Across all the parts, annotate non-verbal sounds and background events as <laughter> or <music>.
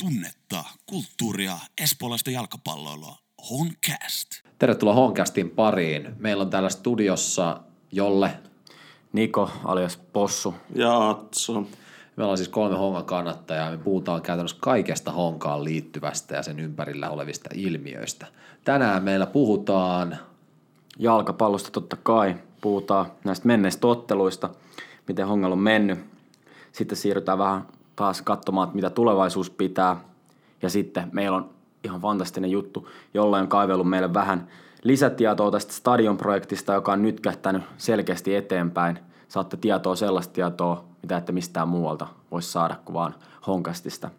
tunnetta, kulttuuria, espoolaista jalkapalloilua. Honcast. Tervetuloa Honcastin pariin. Meillä on täällä studiossa Jolle. Niko alias Possu. Ja Atso. Meillä on siis kolme hongan kannattajaa. Me puhutaan käytännössä kaikesta honkaan liittyvästä ja sen ympärillä olevista ilmiöistä. Tänään meillä puhutaan Jalkapallosta totta kai. Puhutaan näistä menneistä otteluista, miten hongalla on mennyt. Sitten siirrytään vähän taas katsomaan, että mitä tulevaisuus pitää. Ja sitten meillä on ihan fantastinen juttu, jolla on kaivellut meille vähän lisätietoa tästä stadionprojektista, joka on nyt kähtänyt selkeästi eteenpäin. Saatte tietoa sellaista tietoa, mitä ette mistään muualta voisi saada kuin vaan Honkastista.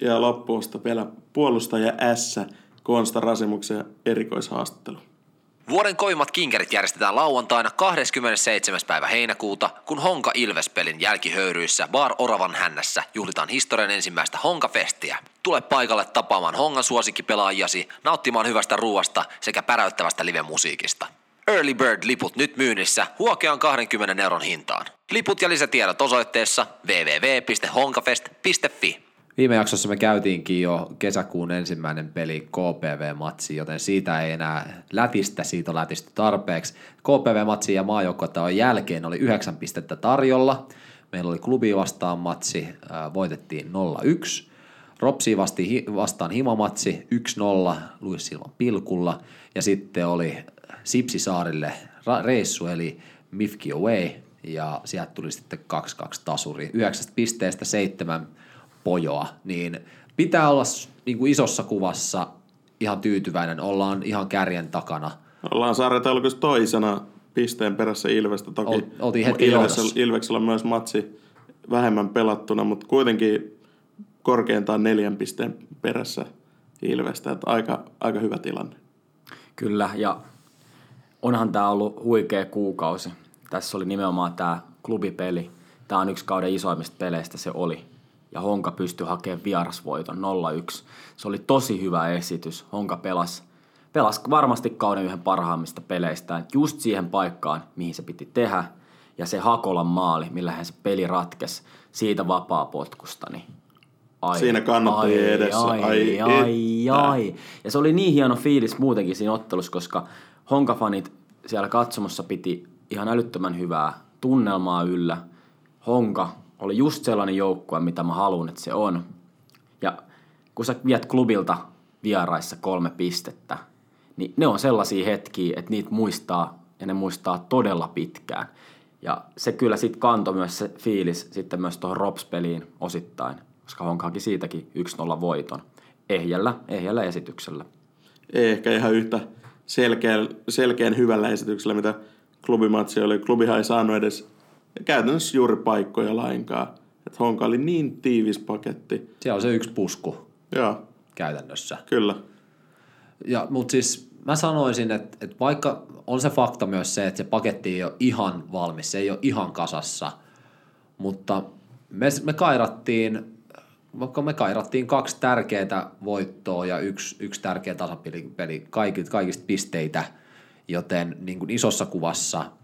Ja loppuusta vielä puolustaja S. Konsta Rasimuksen erikoishaastattelu. Vuoden koimmat kinkerit järjestetään lauantaina 27. päivä heinäkuuta, kun Honka Ilvespelin jälkihöyryissä Bar Oravan hännässä juhlitaan historian ensimmäistä Honka-festiä. Tule paikalle tapaamaan Hongan suosikkipelaajasi, nauttimaan hyvästä ruoasta sekä päräyttävästä live-musiikista. Early Bird-liput nyt myynnissä huokean 20 euron hintaan. Liput ja lisätiedot osoitteessa www.honkafest.fi. Viime jaksossa me käytiinkin jo kesäkuun ensimmäinen peli KPV-matsi, joten siitä ei enää lätistä, siitä on lätisty tarpeeksi. KPV-matsi ja maajoukkotaon jälkeen oli 9 pistettä tarjolla. Meillä oli klubi vastaan matsi, voitettiin 0-1. Ropsi vasti, vastaan himamatsi 1-0 Luis Silvan pilkulla. Ja sitten oli Sipsisaarille reissu eli Mifki Away ja sieltä tuli sitten 2-2 tasuri. 9 pisteestä 7 pojoa, niin pitää olla niin kuin isossa kuvassa ihan tyytyväinen, ollaan ihan kärjen takana. Ollaan sarjataulukossa toisena pisteen perässä Ilvestä. Toki Oltiin heti Ilveksellä, Ilveksellä myös matsi vähemmän pelattuna, mutta kuitenkin korkeintaan neljän pisteen perässä Ilvestä. Että aika, aika hyvä tilanne. Kyllä, ja onhan tämä ollut huikea kuukausi. Tässä oli nimenomaan tämä klubipeli. Tämä on yksi kauden isoimmista peleistä, se oli ja Honka pystyi hakemaan vierasvoiton 0-1. Se oli tosi hyvä esitys. Honka pelasi, pelasi varmasti kauden yhden parhaimmista peleistään just siihen paikkaan, mihin se piti tehdä. Ja se Hakolan maali, millä hän se peli ratkesi siitä vapaa potkusta, niin ai, Siinä kannattajien edessä. Ai, ai, ai, ai. Ja se oli niin hieno fiilis muutenkin siinä ottelussa, koska Honka-fanit siellä katsomossa piti ihan älyttömän hyvää tunnelmaa yllä. Honka oli just sellainen joukkue, mitä mä haluan, että se on. Ja kun sä viet klubilta vieraissa kolme pistettä, niin ne on sellaisia hetkiä, että niitä muistaa ja ne muistaa todella pitkään. Ja se kyllä sitten kantoi myös se fiilis sitten myös tuohon Rops-peliin osittain, koska Honkaakin siitäkin 1-0 voiton. Ehjällä, ehjällä esityksellä. Ei ehkä ihan yhtä selkeän, selkeän hyvällä esityksellä, mitä klubimatsi oli. Klubihan ei saanut edes käytännössä juuri paikkoja lainkaan. Että Honka oli niin tiivis paketti. Siellä on se yksi pusku. Joo. Käytännössä. Kyllä. Ja, mutta siis mä sanoisin, että, että vaikka on se fakta myös se, että se paketti ei ole ihan valmis, se ei ole ihan kasassa, mutta me, me kairattiin, vaikka me kairattiin kaksi tärkeää voittoa ja yksi, yksi tärkeä tasapeli peli, kaikista, kaikista pisteitä, joten niin kuin isossa kuvassa –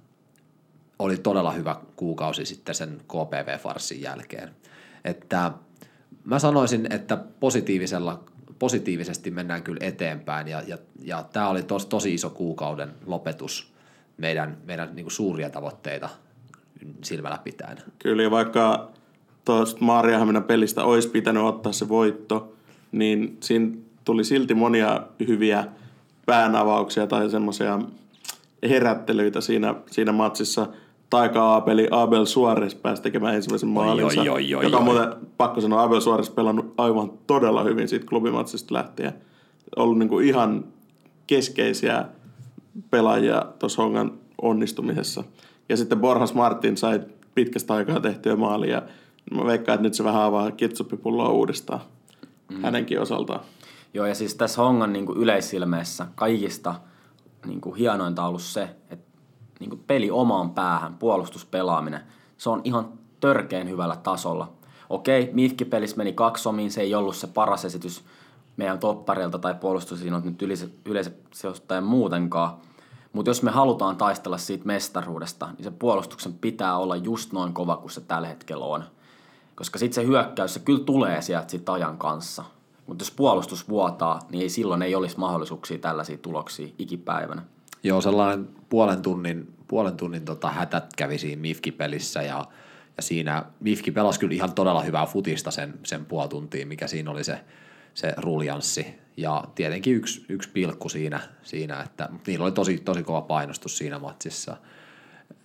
oli todella hyvä kuukausi sitten sen KPV-farsin jälkeen. Että mä sanoisin, että positiivisella, positiivisesti mennään kyllä eteenpäin ja, ja, ja tämä oli tos, tosi iso kuukauden lopetus meidän, meidän niin suuria tavoitteita silmällä pitäen. Kyllä, vaikka tuosta Maariahaminan pelistä olisi pitänyt ottaa se voitto, niin siinä tuli silti monia hyviä päänavauksia tai semmoisia herättelyitä siinä, siinä matsissa – taika-aapeli Abel Suarez pääsi tekemään ensimmäisen maalinsa. Oi, oi, oi, joka on muuten, pakko sanoa, Abel Suarez pelannut aivan todella hyvin siitä klubimatsista lähtien. Ollut niin kuin ihan keskeisiä pelaajia tuossa Hongan onnistumisessa. Ja sitten Borjas Martin sai pitkästä aikaa tehtyä maalia. Mä veikkaan, että nyt se vähän avaa kitsuppipulloa uudestaan mm. hänenkin osaltaan. Joo, ja siis tässä Hongan niin kuin yleisilmeessä kaikista niin kuin hienointa on ollut se, että niin kuin peli omaan päähän, puolustuspelaaminen, se on ihan törkeen hyvällä tasolla. Okei, Mifki-pelissä meni kaksi omiin, se ei ollut se paras esitys meidän toppareilta tai puolustusinot nyt yleisesti ottaen muutenkaan. Mutta jos me halutaan taistella siitä mestaruudesta, niin se puolustuksen pitää olla just noin kova kuin se tällä hetkellä on. Koska sitten se hyökkäys, se kyllä tulee sieltä sit ajan kanssa. Mutta jos puolustus vuotaa, niin ei silloin ei olisi mahdollisuuksia tällaisia tuloksia ikipäivänä. Joo, sellainen puolen tunnin, puolen tunnin tota hätät kävi siinä Mifki-pelissä ja, ja siinä Mifki pelasi kyllä ihan todella hyvää futista sen, sen puoli tuntia, mikä siinä oli se, se ruljanssi. Ja tietenkin yksi, yksi pilkku siinä, siinä että niillä oli tosi, tosi kova painostus siinä matsissa.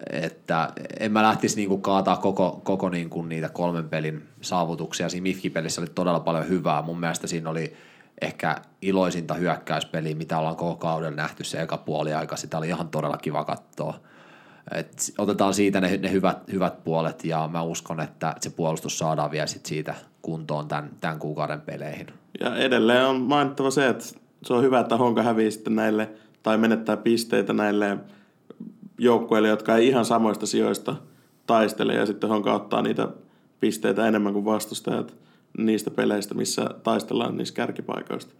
Että en mä lähtisi niinku kaataa koko, koko niinku niitä kolmen pelin saavutuksia. Siinä Mifki-pelissä oli todella paljon hyvää. Mun mielestä siinä oli ehkä iloisinta hyökkäyspeliä, mitä ollaan koko kauden nähty se eka puoli aika. Sitä oli ihan todella kiva katsoa. Et otetaan siitä ne, ne hyvät, hyvät puolet ja mä uskon, että se puolustus saadaan vielä sit siitä kuntoon tämän, tämän kuukauden peleihin. Ja edelleen on mainittava se, että se on hyvä, että Honka hävii sitten näille tai menettää pisteitä näille joukkueille, jotka ei ihan samoista sijoista taistele ja sitten Honka ottaa niitä pisteitä enemmän kuin vastustajat niistä peleistä, missä taistellaan niistä kärkipaikoista.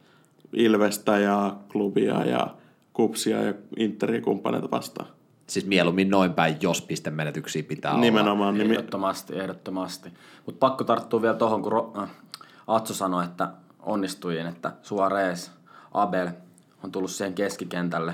Ilvestä ja klubia ja kupsia ja Interia kumppaneita vastaan. Siis mieluummin noin päin, jos pistemenetyksiä pitää olla. Nimenomaan. Ehdottomasti, ehdottomasti. Mutta pakko tarttua vielä tuohon, kun Ro- äh, Atso sanoi, että onnistuin, että Suarez, Abel on tullut siihen keskikentälle,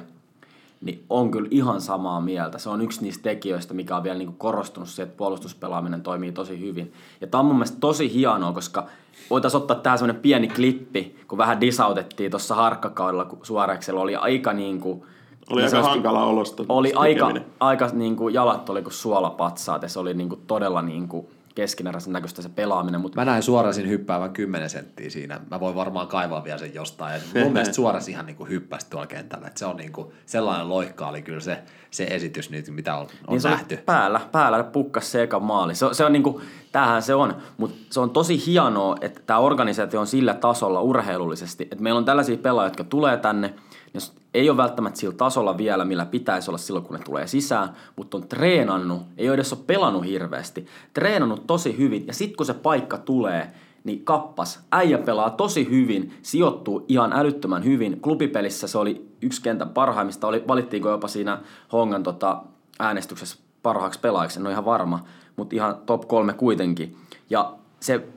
niin on kyllä ihan samaa mieltä. Se on yksi niistä tekijöistä, mikä on vielä niinku korostunut se, että puolustuspelaaminen toimii tosi hyvin. Ja tämä on mun mielestä tosi hienoa, koska voitaisiin ottaa tähän semmoinen pieni klippi, kun vähän disautettiin tuossa harkkakaudella, kun Suoreksella oli aika niin kuin, Oli niin aika sanotusti- hankala olosta. Oli aika, tekeminen. aika niin kuin jalat oli kuin suolapatsaat ja se oli niin kuin todella niin kuin keskeneräisen näköistä se pelaaminen. Mutta Mä näin suorasin hyppäävän 10 senttiä siinä. Mä voin varmaan kaivaa vielä sen jostain. Ja mun <laughs> mielestä suoras ihan niinku hyppäsi tuolla kentällä. Et se on niinku, sellainen loikka oli kyllä se, se esitys nyt, mitä on, on niin se oli nähty. päällä, päällä pukkas se eka maali. Se, on- se on niinku, tämähän se on, mutta se on tosi hienoa, että tämä organisaatio on sillä tasolla urheilullisesti, että meillä on tällaisia pelaajia, jotka tulee tänne, jos ei ole välttämättä sillä tasolla vielä, millä pitäisi olla silloin, kun ne tulee sisään, mutta on treenannut, ei ole edes ole pelannut hirveästi, treenannut tosi hyvin, ja sitten kun se paikka tulee, niin kappas, äijä pelaa tosi hyvin, sijoittuu ihan älyttömän hyvin. Klubipelissä se oli yksi kentän parhaimmista, oli, valittiinko jopa siinä Hongan tota, äänestyksessä parhaaksi pelaajaksi, en ole ihan varma, mutta ihan top kolme kuitenkin. Ja se,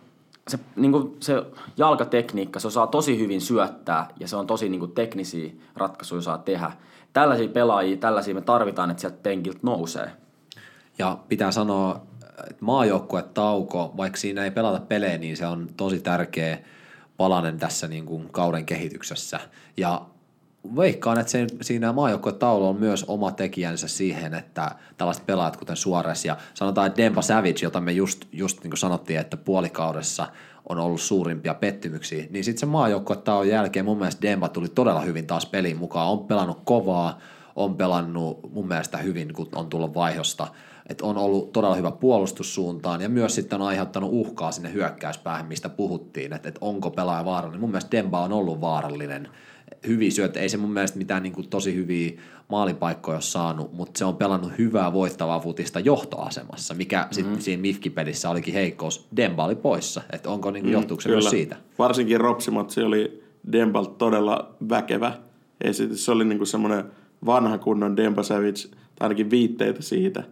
se, niin se jalkatekniikka, se osaa tosi hyvin syöttää ja se on tosi niin teknisiä ratkaisuja saa tehdä. Tällaisia pelaajia, tällaisia me tarvitaan, että sieltä penkiltä nousee. Ja pitää sanoa, että maajoukkuetauko, vaikka siinä ei pelata pelejä, niin se on tosi tärkeä palanen tässä niin kuin kauden kehityksessä. Ja veikkaan, että siinä maajoukkuetauolla on myös oma tekijänsä siihen, että tällaiset pelaajat kuten Suores ja sanotaan että Demba Savage, jota me just, just niin kuin sanottiin, että puolikaudessa on ollut suurimpia pettymyksiä, niin sitten se maajoukkuetauon jälkeen mun mielestä Demba tuli todella hyvin taas peliin mukaan, on pelannut kovaa, on pelannut mun mielestä hyvin, kun on tullut vaihdosta, että on ollut todella hyvä puolustussuuntaan ja myös sitten on aiheuttanut uhkaa sinne hyökkäyspäähän, mistä puhuttiin, että, että onko pelaaja vaarallinen. Mun mielestä Demba on ollut vaarallinen. Hyviä syötä, ei se mun mielestä mitään niin kuin tosi hyviä maalipaikkoja ole saanut, mutta se on pelannut hyvää voittavaa futista johtoasemassa, mikä mm-hmm. sitten siinä Mifki-pelissä olikin heikkous. Demba oli poissa, että onko niin kuin, johtuuko se myös siitä? Varsinkin Ropsimotsi oli Dembalt todella väkevä esitys. Se oli niinku semmoinen vanha kunnon Demba Savage, tai ainakin viitteitä siitä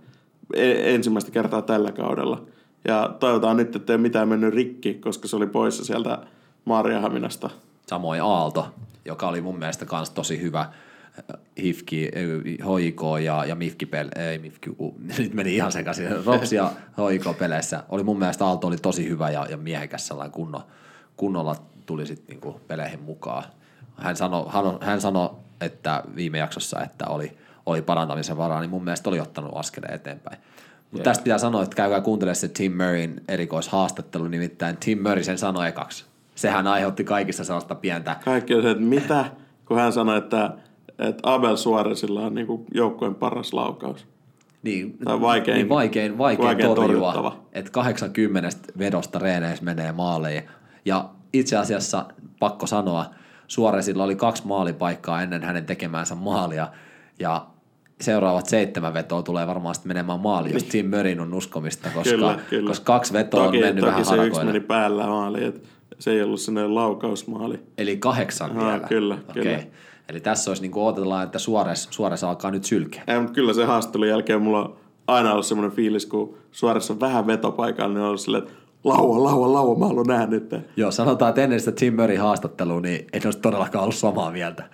e- ensimmäistä kertaa tällä kaudella. Ja toivotaan nyt, että ei ole mitään mennyt rikki, koska se oli poissa sieltä Maariahaminasta. Samoin Aalto, joka oli mun mielestä kans tosi hyvä äh, Hifki, äh, HIK ja, ja Mifki pel, ei Mifki, uh, <laughs> nyt meni ihan sekaisin, Rops ja HIK peleissä. Oli mun mielestä Aalto oli tosi hyvä ja, ja miehekäs sellainen kunno, kunnolla tuli sitten niinku peleihin mukaan. Hän sanoi, hän, hän sano, että viime jaksossa, että oli, oli parantamisen varaa, niin mun mielestä oli ottanut askeleen eteenpäin. Mutta tästä pitää sanoa, että käykää kuuntelemaan se Tim Murrayn erikoishaastattelu, nimittäin Tim Murray sen sanoi ekaksi. Sehän aiheutti kaikista sellaista pientä Kaikki on se, että mitä, kun hän sanoi, että, että Abel Suoresilla on niinku joukkueen paras laukaus. niin, Tai vaikein- niin vaikein, vaikein, vaikein torjua, torjuttava. että 80 vedosta reeneissä menee maaleihin. Ja itse asiassa pakko sanoa, Suoresilla oli kaksi maalipaikkaa ennen hänen tekemäänsä maalia, ja seuraavat seitsemän vetoa tulee varmaan sitten menemään maaliin, jos Tim Murrayn on uskomista, koska, Kyllä, kyllä. koska kaksi vetoa toki, on mennyt toki vähän se yksi meni päällä maali, että se ei ollut sellainen laukausmaali. Eli kahdeksan Aha, vielä. kyllä, Okei. kyllä. Eli tässä olisi niin kuin odotellaan, että Suores, Suores alkaa nyt sylkeä. Ei, mutta kyllä se haastattelun jälkeen mulla on aina ollut semmoinen fiilis, kun Suoressa on vähän vetopaikalla, niin on ollut silleen, että lauan, lauan, lauan, mä haluan nähdä nyt. Joo, sanotaan, että ennen sitä Tim Murray haastattelua, niin en olisi todellakaan ollut samaa mieltä.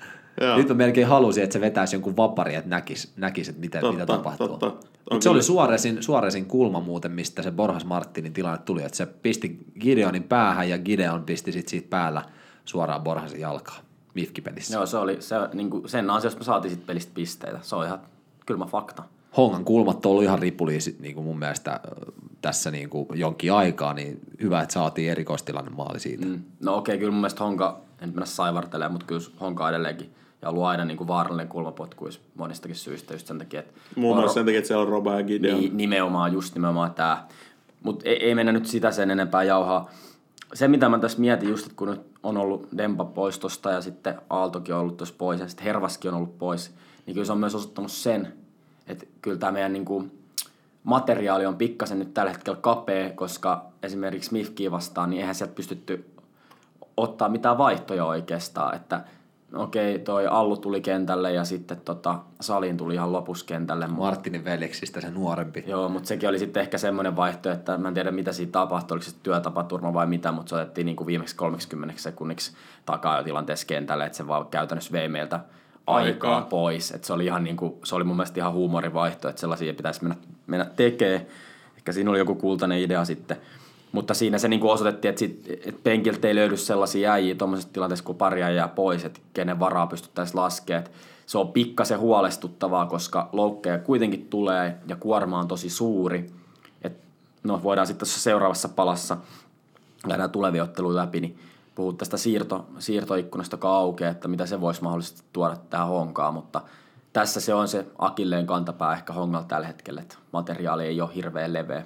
Joo. Nyt mä melkein halusin, että se vetäisi jonkun vapari, että näkisi, näkis, että mitä, Totta, mitä tapahtuu. totta. On Mutta se oli. Suoresin, Suoresin kulma muuten, mistä se Borjas Martinin tilanne tuli, että se pisti Gideonin päähän ja Gideon pisti sit siitä päällä suoraan Borjasin jalkaan Mifki-pelissä. Joo, se oli, se, niin kuin, sen ansiosta me saatiin sit pelistä pisteitä. Se on ihan kylmä fakta. Hongan kulmat on ollut ihan ripulia sit, niin kuin mun mielestä tässä niin kuin jonkin aikaa, niin hyvä, että saatiin erikoistilanne maali siitä. Mm. No okei, kyllä mun mielestä Honka, en nyt mennä saivartelemaan, mutta kyllä Honka on edelleenkin ja ollut aina niin kuin vaarallinen kulmapotkuis monistakin syistä just sen takia, että Muun muassa sen takia, että siellä on Roba ja Gideon. Niin, nimenomaan, just nimenomaan tämä. Mutta ei, ei, mennä nyt sitä sen enempää jauhaa. Se, mitä mä tässä mietin just, että kun nyt on ollut Dempa pois tosta ja sitten Aaltokin on ollut tuossa pois ja sitten Hervaskin on ollut pois, niin kyllä se on myös osoittanut sen, että kyllä tämä meidän niinku materiaali on pikkasen nyt tällä hetkellä kapea, koska esimerkiksi Mifkiä vastaan, niin eihän sieltä pystytty ottaa mitään vaihtoja oikeastaan, että okei, toi Allu tuli kentälle ja sitten tota, Salin tuli ihan lopussa kentälle, Martinin veljeksistä se nuorempi. Joo, mutta sekin oli sitten ehkä semmoinen vaihtoehto, että mä en tiedä mitä siitä tapahtui, oliko se työtapaturma vai mitä, mutta se otettiin niin kuin viimeksi 30 sekunniksi takaa jo tilanteessa kentälle, että se vaan käytännössä vei meiltä aikaa, Aikaa. pois. Että se oli ihan niin kuin, se oli mun mielestä ihan huumorivaihto, että sellaisia pitäisi mennä, mennä tekemään. Ehkä siinä oli joku kultainen idea sitten. Mutta siinä se niin kuin osoitettiin, että, sit, että penkiltä ei löydy sellaisia äijiä tuommoisessa tilanteessa, kun paria jää pois, että kenen varaa pystyttäisiin laskemaan. Se on pikkasen huolestuttavaa, koska loukkeja kuitenkin tulee ja kuorma on tosi suuri. Et, no, voidaan sitten seuraavassa palassa käydään tulevia otteluja läpi, niin puhut tästä siirto, siirtoikkunasta, joka aukeaa, että mitä se voisi mahdollisesti tuoda tähän honkaan, mutta tässä se on se akilleen kantapää ehkä hongalla tällä hetkellä, että materiaali ei ole hirveän leveä.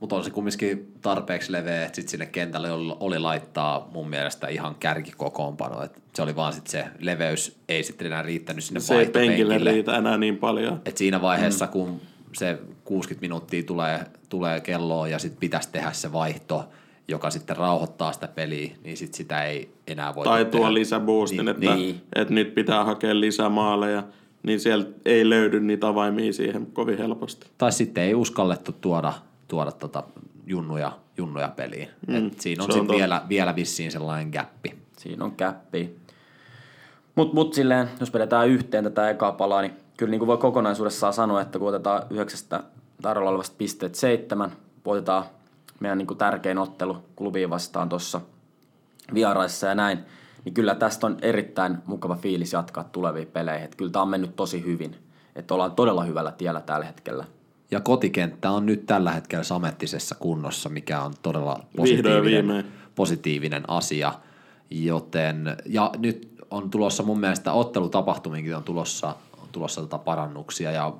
Mutta on se kumminkin tarpeeksi leveä, että sit sinne kentälle oli, laittaa mun mielestä ihan kärkikokoonpano. Et se oli vaan sit se leveys ei sitten enää riittänyt sinne Se ei penkille riitä enää niin paljon. Et siinä vaiheessa, mm. kun se 60 minuuttia tulee, tulee kelloon ja sitten pitäisi tehdä se vaihto, joka sitten rauhoittaa sitä peliä, niin sit sitä ei enää voi Tai tuo lisäboostin, Niin, että, niin. että nyt pitää hakea lisää maaleja, niin sieltä ei löydy niitä avaimia siihen kovin helposti. Tai sitten ei uskallettu tuoda, tuoda tota junnuja, junnuja peliin. Mm, Et siinä on, se on totta. vielä, vielä vissiin sellainen gappi. Siinä on käppi. Mutta mut silleen, jos vedetään yhteen tätä ekaa palaa, niin kyllä niin kuin voi kokonaisuudessaan sanoa, että kun otetaan yhdeksästä tarjolla olevasta pisteet seitsemän, voitetaan meidän niin kuin tärkein ottelu klubiin vastaan tuossa vieraissa ja näin, niin kyllä tästä on erittäin mukava fiilis jatkaa tuleviin peleihin. Et kyllä tämä on mennyt tosi hyvin. Että ollaan todella hyvällä tiellä tällä hetkellä. Ja kotikenttä on nyt tällä hetkellä samettisessa kunnossa, mikä on todella positiivinen, positiivinen asia. Joten, ja nyt on tulossa mun mielestä ottelutapahtumiinkin on tulossa, on tulossa tota parannuksia ja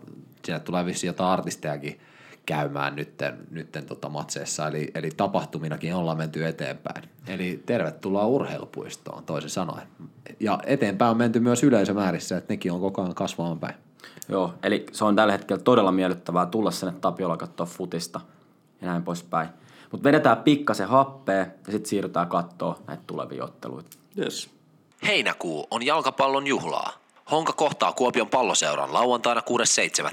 sinne tulee vissiin jotain artistejakin käymään nytten, nytten tota matseissa, eli, eli tapahtuminakin ollaan menty eteenpäin. Eli tervetuloa urheilupuistoon, toisin sanoen. Ja eteenpäin on menty myös yleisömäärissä, että nekin on koko ajan kasvamaan päin. Joo, eli se on tällä hetkellä todella miellyttävää tulla sinne Tapiolla katsoa futista ja näin poispäin. Mutta vedetään pikkasen happea ja sitten siirrytään katsoa näitä tulevia otteluita. Yes. Heinäkuu on jalkapallon juhlaa. Honka kohtaa Kuopion palloseuran lauantaina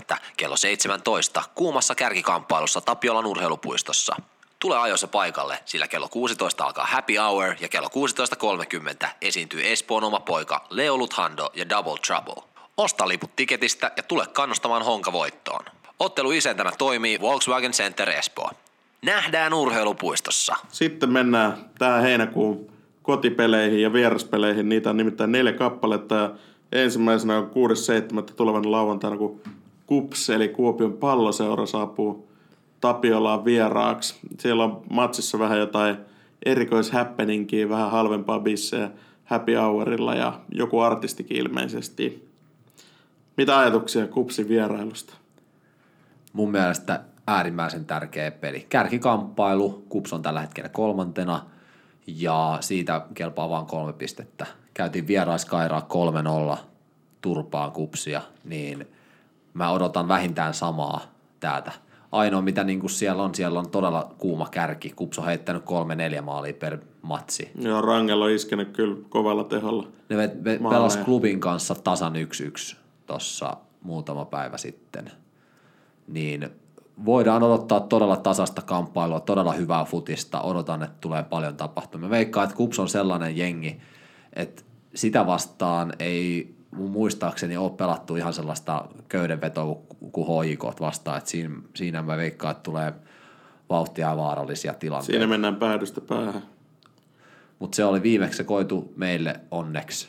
6.7. kello 17 kuumassa kärkikamppailussa Tapiolan urheilupuistossa. Tule ajoissa paikalle, sillä kello 16 alkaa happy hour ja kello 16.30 esiintyy Espoon oma poika Leo Luthando ja Double Trouble. Osta liput tiketistä ja tule kannustamaan Honka voittoon. Ottelu isäntänä toimii Volkswagen Center Espoo. Nähdään urheilupuistossa. Sitten mennään tähän heinäkuun kotipeleihin ja vieraspeleihin. Niitä on nimittäin neljä kappaletta ja ensimmäisenä on 6.7. tulevana lauantaina, kun KUPS eli Kuopion palloseura saapuu Tapiolaan vieraaksi. Siellä on matsissa vähän jotain erikoishäppeninkiä, vähän halvempaa bissejä happy hourilla ja joku artistikin ilmeisesti. Mitä ajatuksia KUPSin vierailusta? mun mielestä äärimmäisen tärkeä peli. Kärkikamppailu, Kups on tällä hetkellä kolmantena ja siitä kelpaa vain kolme pistettä. Käytiin vieraiskairaa 3-0 turpaan kupsia, niin mä odotan vähintään samaa täältä. Ainoa mitä niin siellä on, siellä on todella kuuma kärki. Kups on heittänyt kolme neljä maalia per matsi. Joo, Rangel on iskenyt kyllä kovalla teholla. Ne ve- ve- pelas klubin kanssa tasan 1-1 tuossa muutama päivä sitten. Niin voidaan odottaa todella tasasta kamppailua, todella hyvää futista. Odotan, että tulee paljon tapahtumia. Veikkaan, että Kups on sellainen jengi, että sitä vastaan ei mun muistaakseni ole pelattu ihan sellaista köydenvetoa kuin HIK vastaan. Että siinä, siinä mä veikkaan, että tulee vauhtia ja vaarallisia tilanteita. Siinä mennään päädystä päähän. Mutta se oli viimeksi se koitu meille onneksi.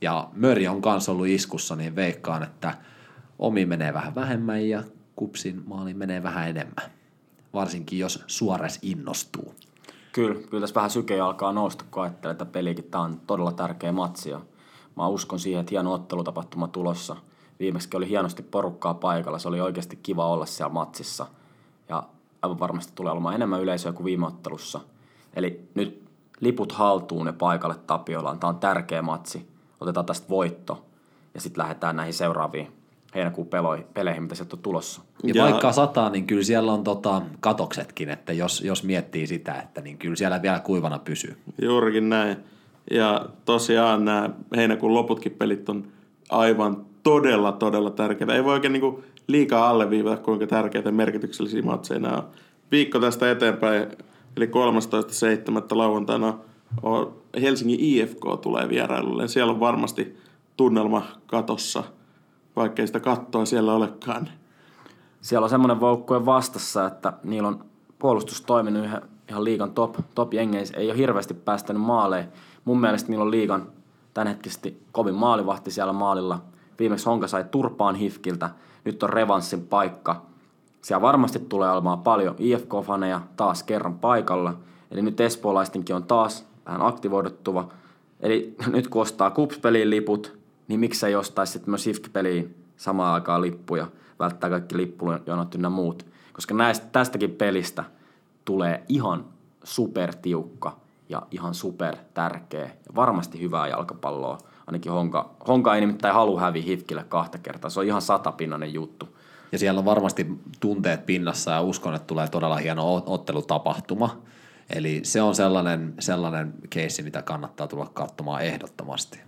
Ja Möri on kanssa ollut iskussa, niin veikkaan, että omi menee vähän vähemmän ja kupsin maali menee vähän enemmän. Varsinkin jos Suores innostuu. Kyllä, kyllä tässä vähän syke alkaa nousta, kun ajattelee, että pelikin tämä on todella tärkeä matsi. Ja mä uskon siihen, että hieno ottelutapahtuma tulossa. Viimeksi oli hienosti porukkaa paikalla, se oli oikeasti kiva olla siellä matsissa. Ja aivan varmasti tulee olemaan enemmän yleisöä kuin viime ottelussa. Eli nyt liput haltuun ne paikalle Tapiolaan. Tämä on tärkeä matsi. Otetaan tästä voitto ja sitten lähdetään näihin seuraaviin heinäkuun peleihin, mitä sieltä on tulossa. Ja, ja vaikka sataa, niin kyllä siellä on tota, katoksetkin, että jos, jos miettii sitä, että niin kyllä siellä vielä kuivana pysyy. Juurikin näin. Ja tosiaan nämä heinäkuun loputkin pelit on aivan todella, todella tärkeitä. Ei voi oikein niin liikaa alleviivata, kuinka tärkeitä merkityksellisiä matseja nämä on. Viikko tästä eteenpäin, eli 13.7. lauantaina on Helsingin IFK tulee vierailulle. Siellä on varmasti tunnelma katossa – vaikkei sitä kattoa siellä olekaan. Siellä on semmoinen joukkue vastassa, että niillä on puolustus toiminut ihan, ihan liikan top, top jengeissä. Ei ole hirveästi päästänyt maaleja. Mun mielestä niillä on liikan tämänhetkisesti kovin maalivahti siellä maalilla. Viimeksi Honka sai turpaan Hifkiltä. Nyt on revanssin paikka. Siellä varmasti tulee olemaan paljon IFK-faneja taas kerran paikalla. Eli nyt espoolaistenkin on taas vähän aktivoiduttuva. Eli nyt kun ostaa kupspeliin liput, niin miksei ostaisi sitten myös IFK-peliin samaan aikaan lippuja, välttää kaikki lippujonot ynnä muut. Koska näistä, tästäkin pelistä tulee ihan supertiukka ja ihan super tärkeä ja varmasti hyvää jalkapalloa. Ainakin Honka, Honka ei nimittäin halua häviä Hifkille kahta kertaa. Se on ihan satapinnainen juttu. Ja siellä on varmasti tunteet pinnassa ja uskon, että tulee todella hieno ottelutapahtuma. Eli se on sellainen, sellainen keissi, mitä kannattaa tulla katsomaan ehdottomasti.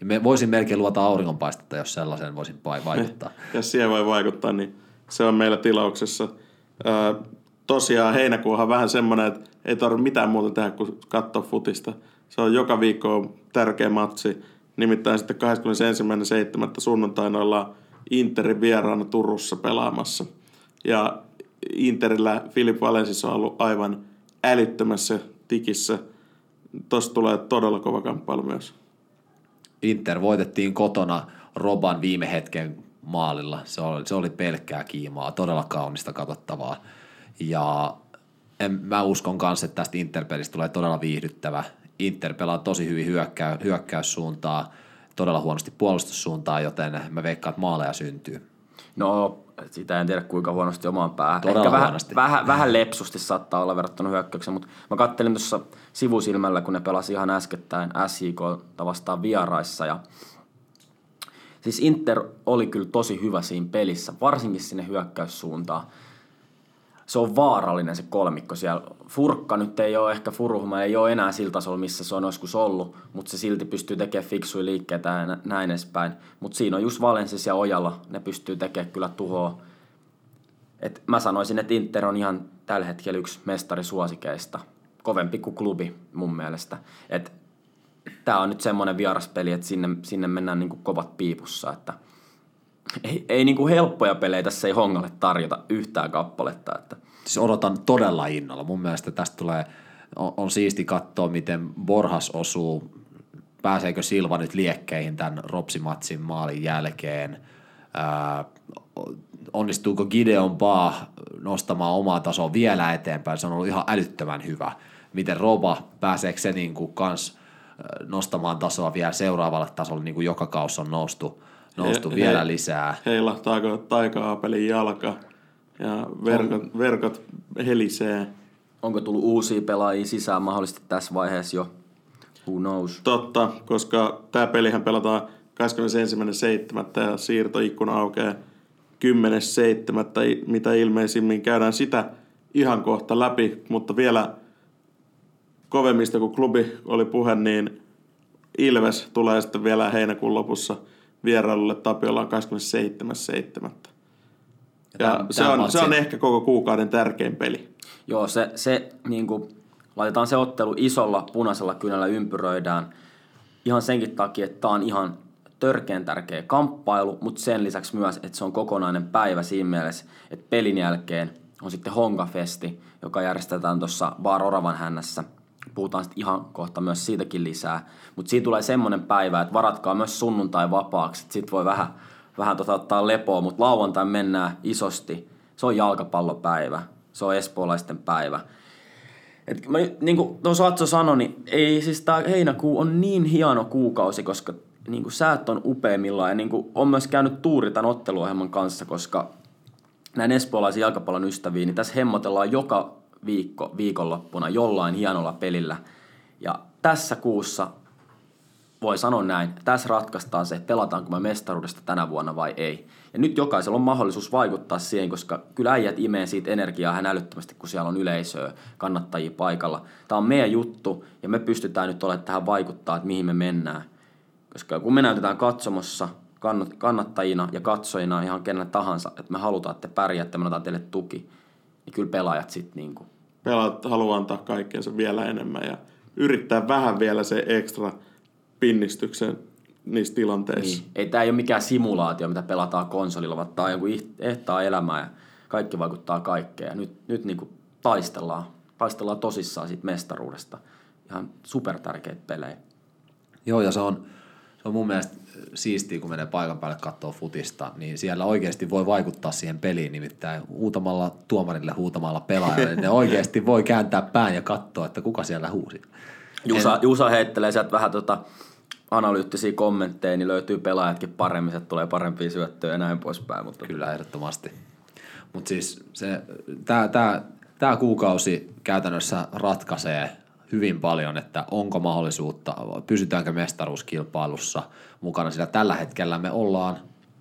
Me voisin melkein luota auringonpaistetta, jos sellaisen voisin vaikuttaa. <laughs> jos siihen voi vaikuttaa, niin se on meillä tilauksessa. Öö, tosiaan heinäkuuhan vähän semmoinen, että ei tarvitse mitään muuta tehdä kuin katsoa futista. Se on joka viikko tärkeä matsi. Nimittäin sitten 21.7. sunnuntaina ollaan Interin vieraana Turussa pelaamassa. Ja Interillä Filip Valensissa on ollut aivan älyttömässä tikissä. Tuosta tulee todella kova kamppailu myös. Inter voitettiin kotona Roban viime hetken maalilla. Se oli, se oli pelkkää kiimaa, todella kaunista katsottavaa. Ja en, mä uskon kanssa, että tästä Interpelistä tulee todella viihdyttävä. Inter pelaa tosi hyvin hyökkäy, hyökkäyssuuntaa, todella huonosti puolustussuuntaa, joten mä veikkaan, että maaleja syntyy. No, sitä en tiedä kuinka huonosti omaan päähän. Todella Ehkä. Vähän, vähän, vähän lepsusti saattaa olla verrattuna hyökkäyksen, mutta mä kattelin tuossa sivusilmällä, kun ne pelasi ihan äskettäin SJK vastaan vieraissa ja Siis Inter oli kyllä tosi hyvä siinä pelissä, varsinkin sinne hyökkäyssuuntaan se on vaarallinen se kolmikko siellä. Furkka nyt ei ole ehkä Furuhma, ei ole enää sillä tasolla, missä se on joskus ollut, mutta se silti pystyy tekemään fiksuja liikkeitä ja näin edespäin. Mutta siinä on just Valensis ja Ojala, ne pystyy tekemään kyllä tuhoa. Et mä sanoisin, että Inter on ihan tällä hetkellä yksi mestarisuosikeista. Kovempi kuin klubi mun mielestä. Tää on nyt semmoinen vieraspeli, että sinne, sinne mennään niinku kovat piipussa, että – ei, ei niin kuin helppoja pelejä tässä ei Hongalle tarjota yhtään kappaletta. Että. Siis odotan todella innolla. Mun mielestä tästä tulee, on, on siisti katsoa, miten Borhas osuu, pääseekö Silva nyt liekkeihin tämän Ropsimatsin maalin jälkeen, Ää, onnistuuko Gideon Baa nostamaan omaa tasoa vielä eteenpäin, se on ollut ihan älyttömän hyvä. Miten Roba, pääseekö se niin kuin kans nostamaan tasoa vielä seuraavalle tasolle, niin kuin joka kaus on noustu noustu he, vielä he, lisää. Heilahtaako taika-aapelin jalka ja verkot, on, verkot helisee. Onko tullut uusia pelaajia sisään mahdollisesti tässä vaiheessa jo? Who knows? Totta, koska tämä pelihän pelataan 21.7. ja siirtoikkuna aukeaa 10.7. mitä ilmeisimmin käydään sitä ihan kohta läpi, mutta vielä kovemmista kuin klubi oli puhe, niin Ilves tulee sitten vielä heinäkuun lopussa – vierailulle Tapiolaan 27.7. Ja, tämän- se, on, se on ehkä koko kuukauden tärkein peli. Joo, se, se niin kuin, laitetaan se ottelu isolla punaisella kynällä ympyröidään ihan senkin takia, että tämä on ihan törkeän tärkeä kamppailu, mutta sen lisäksi myös, että se on kokonainen päivä siinä mielessä, että pelin jälkeen on sitten Honga-festi, joka järjestetään tuossa Bar Oravan hännässä. Puhutaan sitten ihan kohta myös siitäkin lisää. Mutta siitä tulee semmoinen päivä, että varatkaa myös sunnuntai vapaaksi. Sitten voi vähän, vähän tota ottaa lepoa, mutta lauantai mennään isosti. Se on jalkapallopäivä. Se on espoolaisten päivä. Et mä, niin kuin tuossa Atso sanoi, niin ei siis tää heinäkuu on niin hieno kuukausi, koska niin kuin säät on upeimmillaan ja niin kuin on myös käynyt tuuri tämän otteluohjelman kanssa, koska näin espoolaisia jalkapallon ystäviä, niin tässä hemmotellaan joka viikko, viikonloppuna jollain hienolla pelillä. Ja tässä kuussa voi sanoa näin, tässä ratkaistaan se, pelataanko me mestaruudesta tänä vuonna vai ei. Ja nyt jokaisella on mahdollisuus vaikuttaa siihen, koska kyllä äijät imee siitä energiaa hän älyttömästi, kun siellä on yleisöä, kannattajia paikalla. Tämä on meidän juttu ja me pystytään nyt olemaan tähän vaikuttaa, että mihin me mennään. Koska kun me näytetään katsomossa kannat- kannattajina ja katsojina ihan kenellä tahansa, että me halutaan, että te pärjäätte, me annetaan teille tuki, niin kyllä pelaajat sitten niinku Pelaat haluaa antaa kaikkeensa vielä enemmän ja yrittää vähän vielä se ekstra pinnistyksen niissä tilanteissa. Niin. Ei tämä ei ole mikään simulaatio, mitä pelataan konsolilla, vaan tämä on joku ehtaa elämää ja kaikki vaikuttaa kaikkeen. Ja nyt, nyt niin taistellaan, taistellaan tosissaan siitä mestaruudesta. Ihan super tärkeitä pelejä. Joo, ja se on, se on mun mielestä siistiä, kun menee paikan päälle katsoa futista, niin siellä oikeasti voi vaikuttaa siihen peliin, nimittäin huutamalla tuomarille, huutamalla pelaajalle, niin ne <laughs> oikeasti voi kääntää pään ja katsoa, että kuka siellä huusi. Jusa, Jusa heittelee sieltä vähän tota analyyttisiä kommentteja, niin löytyy pelaajatkin paremmin, sieltä tulee parempia syöttöjä ja näin poispäin. Mutta Kyllä, ehdottomasti. Mutta siis se, tämä tää, tää kuukausi käytännössä ratkaisee hyvin paljon, että onko mahdollisuutta, pysytäänkö mestaruuskilpailussa mukana, sillä tällä hetkellä me ollaan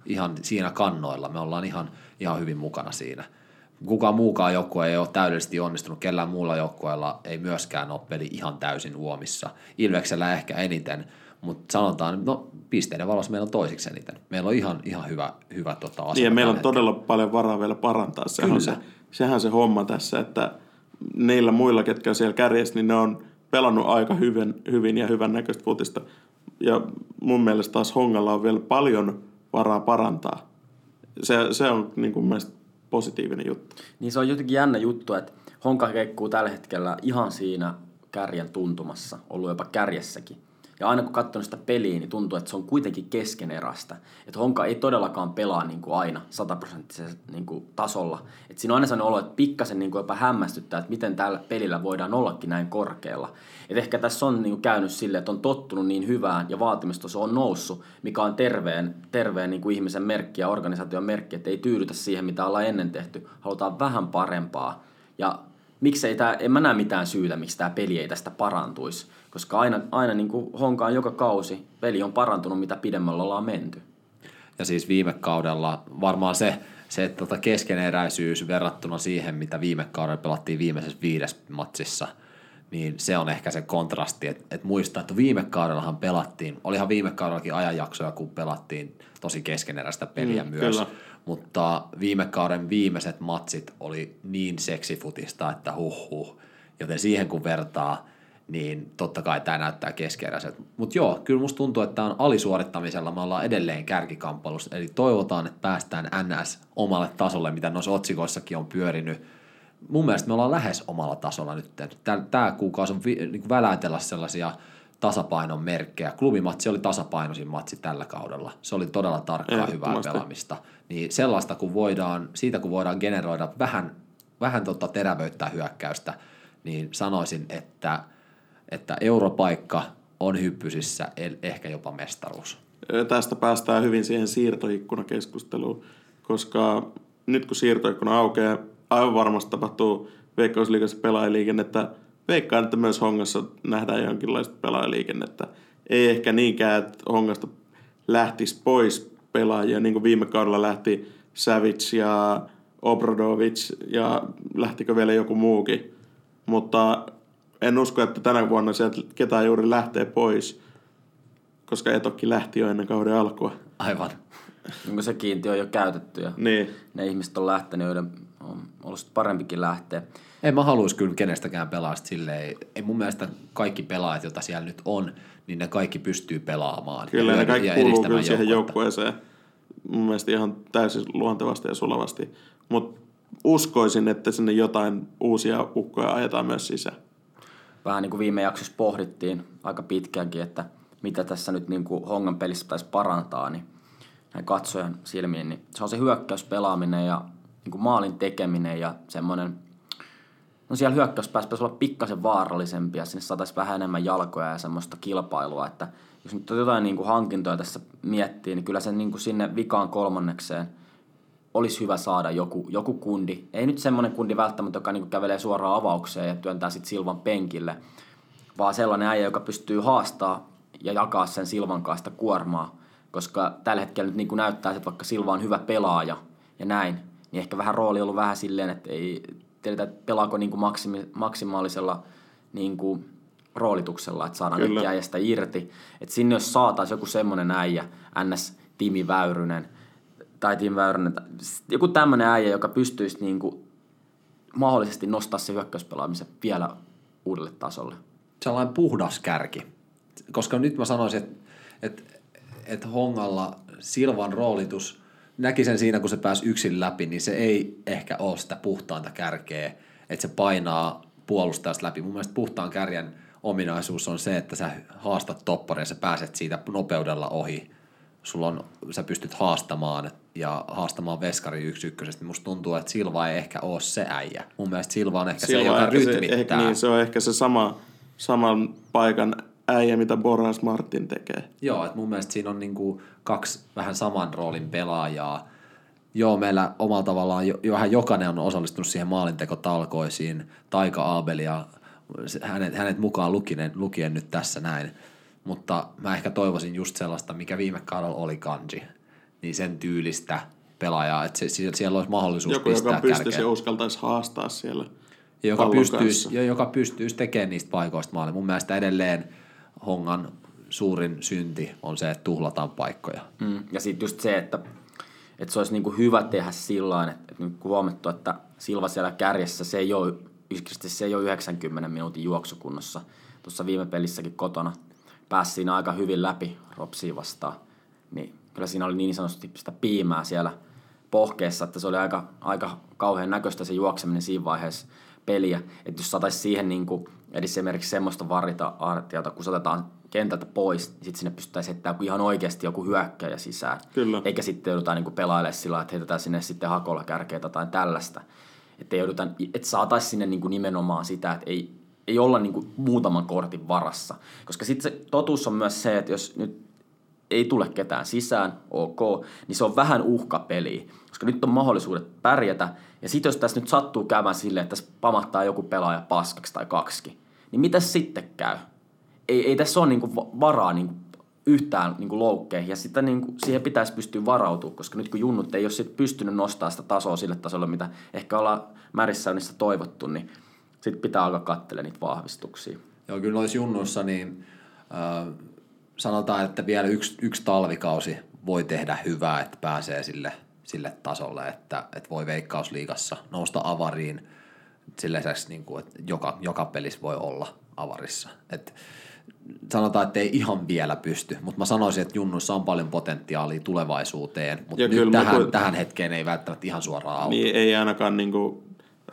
ihan siinä kannoilla, me ollaan ihan, ihan hyvin mukana siinä. Kukaan muukaan joukkue ei ole täydellisesti onnistunut, kellään muulla joukkueella ei myöskään ole peli ihan täysin uomissa. Ilveksellä ehkä eniten, mutta sanotaan, no pisteiden valossa meillä on toisiksi eniten. Meillä on ihan, ihan hyvä, hyvä tota, asema. Niin meillä on tällä todella paljon varaa vielä parantaa. Sehän on, se, sehän se homma tässä, että niillä muilla, ketkä on siellä kärjessä, niin ne on pelannut aika hyvin, hyvin ja hyvän näköistä futista. Ja mun mielestä taas Hongalla on vielä paljon varaa parantaa. Se, se on niin kuin positiivinen juttu. Niin se on jotenkin jännä juttu, että Honka keikkuu tällä hetkellä ihan siinä kärjen tuntumassa, ollut jopa kärjessäkin. Ja aina kun katsonut sitä peliä, niin tuntuu, että se on kuitenkin keskeneräistä. Että Honka ei todellakaan pelaa niin kuin aina sataprosenttisella niin kuin tasolla. Että siinä on aina sellainen olo, että pikkasen niin kuin jopa hämmästyttää, että miten tällä pelillä voidaan ollakin näin korkealla. Et ehkä tässä on niin kuin käynyt silleen, että on tottunut niin hyvään ja vaatimistaso on noussut, mikä on terveen, terveen niin kuin ihmisen merkki ja organisaation merkki, että ei tyydytä siihen, mitä ollaan ennen tehty. Halutaan vähän parempaa. Ja miksei tää, en mä näe mitään syytä, miksi tämä peli ei tästä parantuisi. Koska aina, aina niin kuin honkaan joka kausi, peli on parantunut, mitä pidemmällä ollaan menty. Ja siis viime kaudella varmaan se, se että tota keskeneräisyys verrattuna siihen, mitä viime kaudella pelattiin viimeisessä viides matsissa, niin se on ehkä se kontrasti, että et muistaa, että viime kaudellahan pelattiin, olihan viime kaudellakin ajanjaksoja, kun pelattiin tosi keskeneräistä peliä mm, myös, kyllä. Mutta viime kauden viimeiset matsit oli niin seksifutista, että huh huh, joten siihen kun vertaa, niin totta kai tämä näyttää keskeneräiseltä. Mutta joo, kyllä musta tuntuu, että on alisuorittamisella me ollaan edelleen kärkikamppailussa, eli toivotaan, että päästään NS omalle tasolle, mitä noissa otsikoissakin on pyörinyt. Mun mielestä me ollaan lähes omalla tasolla nyt. Tämä kuukausi on vi, niin väläytellä sellaisia tasapainon merkkejä. Klubimatsi oli tasapainoisin matsi tällä kaudella. Se oli todella tarkkaa hyvää pelaamista. Niin sellaista, kun voidaan, siitä kun voidaan generoida vähän, vähän tota terävöittää hyökkäystä, niin sanoisin, että, että europaikka on hyppysissä, ehkä jopa mestaruus. Tästä päästään hyvin siihen siirtoikkunakeskusteluun, koska nyt kun siirtoikkuna aukeaa, aivan varmasti tapahtuu Veikkausliigassa pelaajaliikennettä. Veikkaan, että myös Hongassa nähdään jonkinlaista pelaajaliikennettä. Ei ehkä niinkään, että Hongasta lähtisi pois pelaajia, niin kuin viime kaudella lähti Savic ja Obradovic ja lähtikö vielä joku muukin. Mutta en usko, että tänä vuonna sieltä ketään juuri lähtee pois, koska Etokki lähti jo ennen kauden alkua. Aivan. Onko se kiintiö on jo käytetty ja Niin. ne ihmiset on lähtenyt, joiden on ollut parempikin lähteä. En mä haluaisi kyllä kenestäkään pelaa silleen. Ei mun mielestä kaikki pelaajat, joita siellä nyt on, niin ne kaikki pystyy pelaamaan. Kyllä ja, ne kaikki ja kuuluu kyllä siihen joukkueeseen mun mielestä ihan täysin luontevasti ja sulavasti. Mutta uskoisin, että sinne jotain uusia ukkoja ajetaan myös sisään. Vähän niin kuin viime jaksossa pohdittiin aika pitkäänkin, että mitä tässä nyt niin kuin Hongan pelissä pitäisi parantaa, niin näin katsojan silmiin, niin se on se hyökkäyspelaaminen ja niin kuin maalin tekeminen ja semmoinen, no siellä hyökkäyspäässä pitäisi olla pikkasen vaarallisempi ja sinne saataisiin vähän enemmän jalkoja ja semmoista kilpailua, että jos nyt jotain niin kuin hankintoja tässä miettii, niin kyllä se niin kuin sinne vikaan kolmannekseen olisi hyvä saada joku, joku kundi. Ei nyt semmoinen kundi välttämättä, joka niin kävelee suoraan avaukseen ja työntää sitten Silvan penkille, vaan sellainen äijä, joka pystyy haastaa ja jakaa sen Silvan kanssa kuormaa. Koska tällä hetkellä nyt niin kuin näyttää, että vaikka Silva on hyvä pelaaja ja näin, niin ehkä vähän rooli on ollut vähän silleen, että ei tiedetä, että pelaako niin kuin maksimi, maksimaalisella niin kuin roolituksella, että saadaan Kyllä. äijästä irti. Että sinne jos saataisiin joku semmoinen äijä, NS Timi Väyrynen, tai Tim Väyrynen, joku tämmöinen äijä, joka pystyisi niin kuin mahdollisesti nostaa se hyökkäyspelaamisen vielä uudelle tasolle. sellainen puhdas kärki. Koska nyt mä sanoisin, että, että, että Hongalla Silvan roolitus, näki sen siinä, kun se pääsi yksin läpi, niin se ei ehkä ole sitä puhtainta kärkeä, että se painaa puolustajasta läpi. Mun mielestä puhtaan kärjen ominaisuus on se, että sä haastat topparia ja sä pääset siitä nopeudella ohi. Sulla on, sä pystyt haastamaan ja haastamaan veskari yksi ykkösestä. Musta tuntuu, että Silva ei ehkä ole se äijä. Mun mielestä Silva on ehkä se, Silloin joka ehkä se, rytmittää. ehkä, niin, se on ehkä se sama, saman paikan äijä, mitä Boras Martin tekee. Joo, että mun mielestä siinä on niinku kaksi vähän saman roolin pelaajaa. Joo, meillä omalla tavallaan jo, vähän jokainen on osallistunut siihen maalintekotalkoisiin. Taika Aabeli ja hänet, hänet mukaan lukien, lukien nyt tässä näin. Mutta mä ehkä toivoisin just sellaista, mikä viime kaudella oli kanji. Niin sen tyylistä pelaajaa, että se, siellä, siellä olisi mahdollisuus Joku, pistää joka pystyisi kärkeen. ja uskaltaisi haastaa siellä Ja joka pystyisi, ja joka pystyisi tekemään niistä paikoista maalin. Mun mielestä edelleen Hongan suurin synti on se, että tuhlataan paikkoja. Mm. Ja sitten just se, että, että se olisi niinku hyvä tehdä sillä että, että kun huomattu, että Silva siellä kärjessä, se ei ole, se ei ole 90 minuutin juoksukunnossa. Tuossa viime pelissäkin kotona pääsi siinä aika hyvin läpi Ropsiin vastaan. Niin kyllä siinä oli niin sanotusti sitä piimää siellä pohkeessa, että se oli aika, aika kauhean näköistä se juokseminen siinä vaiheessa peliä. Että jos saataisiin siihen niin kuin, esimerkiksi semmoista varita artiota, kun se otetaan kentältä pois, niin sitten sinne pystyttäisiin heittämään ihan oikeasti joku hyökkäjä sisään. Kyllä. Eikä sitten joudutaan niin pelailemaan sillä että heitetään sinne sitten hakolla kärkeitä tai tällaista. Että, joudutaan, että saataisiin sinne niin kuin nimenomaan sitä, että ei, ei olla niin kuin muutaman kortin varassa. Koska sitten se totuus on myös se, että jos nyt ei tule ketään sisään, ok, niin se on vähän uhkapeliä, koska nyt on mahdollisuudet pärjätä. Ja sitten jos tässä nyt sattuu käymään silleen, että tässä pamahtaa joku pelaaja paskaksi tai kaksi, niin mitä sitten käy? Ei, ei tässä ole niinku va- varaa niinku yhtään niinku loukkeihin, ja sitä niinku, siihen pitäisi pystyä varautumaan, koska nyt kun junnut ei ole sit pystynyt nostamaan sitä tasoa sille tasolle, mitä ehkä ollaan Märissäynissä toivottu, niin sitten pitää alkaa katselemaan niitä vahvistuksia. Joo, kyllä noissa junnuissa niin äh, sanotaan, että vielä yksi, yksi talvikausi voi tehdä hyvää, että pääsee sille, sille tasolle, että, että voi veikkausliigassa nousta avariin sillä lisäksi, niin kuin, että joka, joka pelissä voi olla avarissa. Et sanotaan, että ei ihan vielä pysty, mutta mä sanoisin, että junnuissa on paljon potentiaalia tulevaisuuteen, mutta Ja nyt kyllä tähän, koet- tähän hetkeen ei välttämättä ihan suoraan auta. Niin ei ainakaan niinku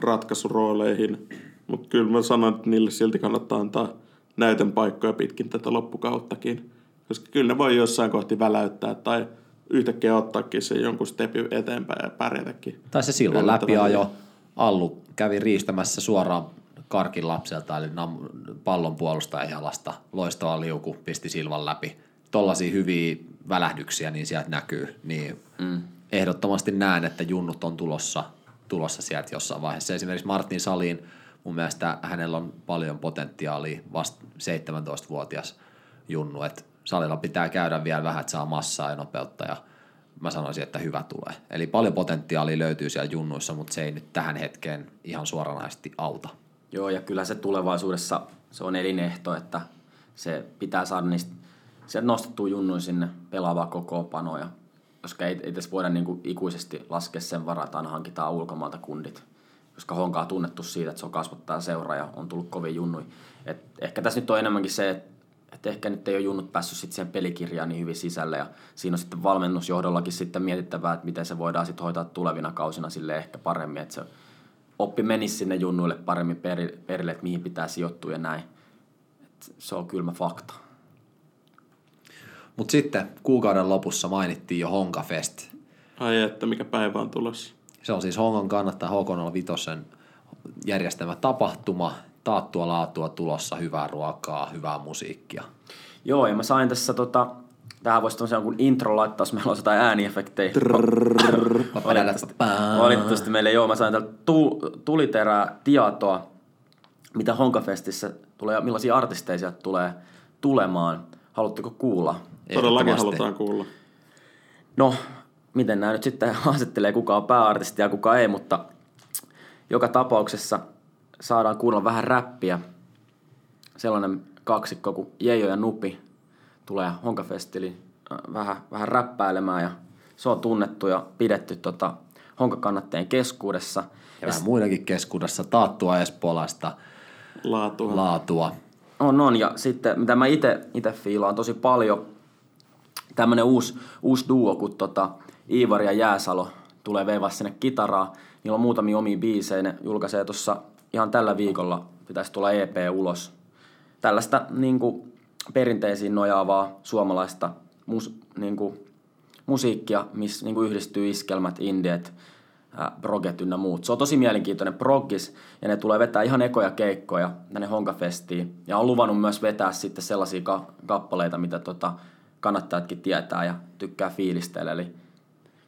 ratkaisurooleihin, mutta kyllä mä sanon, että niille silti kannattaa antaa näytön paikkoja pitkin tätä loppukauttakin. Koska kyllä ne voi jossain kohti väläyttää tai yhtäkkiä ottaakin se jonkun stepin eteenpäin ja pärjätäkin. Tai se silloin läpiajo. Allu kävi riistämässä suoraan karkin lapselta, eli nam- pallon puolustajan jalasta. Loistava liuku, pisti Silvan läpi. Tollaisia hyviä välähdyksiä, niin sieltä näkyy. Niin mm. Ehdottomasti näen, että junnut on tulossa, tulossa sieltä jossain vaiheessa. Esimerkiksi Martin Saliin, mun mielestä hänellä on paljon potentiaalia, vasta 17-vuotias junnu, että Salilla pitää käydä vielä vähän, että saa massaa ja nopeutta ja mä sanoisin, että hyvä tulee. Eli paljon potentiaalia löytyy siellä junnuissa, mutta se ei nyt tähän hetkeen ihan suoranaisesti auta. Joo, ja kyllä se tulevaisuudessa se on elinehto, että se pitää saada niistä, sieltä nostettua junnuin sinne pelaavaa kokoonpanoa ja koska ei, ei tässä voida niin kuin ikuisesti laskea sen aina hankitaan ulkomaalta kundit. Koska Honka on tunnettu siitä, että se on kasvattaa seuraa ja on tullut kovin junnui. Et ehkä tässä nyt on enemmänkin se, että et ehkä nyt ei ole junnut päässyt sitten siihen pelikirjaan niin hyvin sisälle ja siinä on sitten valmennusjohdollakin sitten mietittävää, että miten se voidaan sitten hoitaa tulevina kausina sille ehkä paremmin, että se oppi menisi sinne junnuille paremmin peri- perille, että mihin pitää sijoittua ja näin. Et se on kylmä fakta. Mutta sitten kuukauden lopussa mainittiin jo Honkafest. Ai että mikä päivä on tulossa. Se on siis Hongan kannattaa H05 järjestämä tapahtuma, taattua laatua tulossa, hyvää ruokaa, hyvää musiikkia. Joo, ja mä sain tässä tota, tähän voisi tämmöisen jonkun intro laittaa, jos meillä on jotain ääniefektejä. Valitettavasti, valitettavasti meille joo, mä sain täältä tu, tuliterää tietoa, mitä Honkafestissä tulee millaisia artisteja sieltä tulee tulemaan. Haluatteko kuulla? Todellakin halutaan kuulla. No, miten nämä nyt sitten asettelee, kuka on pääartisti ja kuka ei, mutta joka tapauksessa saadaan kuunnella vähän räppiä. Sellainen kaksikko kuin Jeijo ja Nupi tulee Honkafestiliin äh, vähän, vähän räppäilemään ja se on tunnettu ja pidetty tota Honkakannattajien keskuudessa. Ja vähän muidenkin keskuudessa taattua espoolaista Laatua. laatua. On, on. Ja sitten, mitä mä itse fiilaan tosi paljon, tämmönen uusi, uusi duo, kun tota, Iivari ja Jääsalo tulee veivaa sinne kitaraa. Niillä on muutamia omia biisejä, ne julkaisee tuossa ihan tällä viikolla, pitäisi tulla EP ulos. Tällaista niin kuin, perinteisiin nojaavaa suomalaista mus, niin kuin, musiikkia, missä niin kuin yhdistyy iskelmät, indiet, proget ynnä muut. Se on tosi mielenkiintoinen proggis ja ne tulee vetää ihan ekoja keikkoja tänne Honkafestiin. Ja on luvannut myös vetää sitten sellaisia ka- kappaleita, mitä tota, kannattajatkin tietää ja tykkää fiilistellä. Eli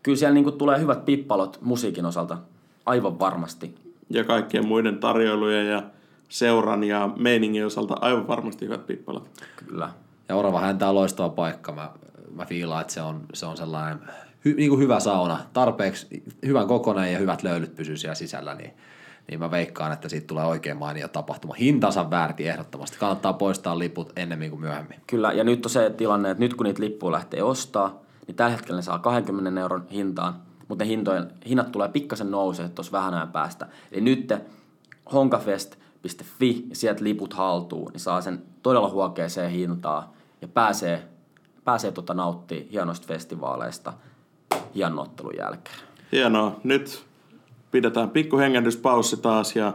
kyllä siellä niin kuin tulee hyvät pippalot musiikin osalta, aivan varmasti. Ja kaikkien muiden tarjoilujen ja seuran ja meiningin osalta aivan varmasti hyvät pippalat. Kyllä. Ja Orava häntä on loistava paikka. Mä, mä fiilaan, että se on, se on sellainen hy, niin kuin hyvä sauna. Tarpeeksi hyvän kokonen ja hyvät löylyt pysyy siellä sisällä, niin, niin mä veikkaan, että siitä tulee oikein mainio tapahtuma. Hintansa väärti ehdottomasti. Kannattaa poistaa liput ennemmin kuin myöhemmin. Kyllä, ja nyt on se tilanne, että nyt kun niitä lippuja lähtee ostaa, niin tällä hetkellä ne saa 20 euron hintaan, mutta ne hintojen, hinnat tulee pikkasen nousee tuossa vähän ajan päästä. Eli nyt honkafest.fi ja sieltä liput haltuu, niin saa sen todella huokeeseen hintaan ja pääsee, pääsee tota nauttimaan hienoista festivaaleista hienon ottelun jälkeen. Hienoa. Nyt pidetään pikku hengähdyspaussi taas ja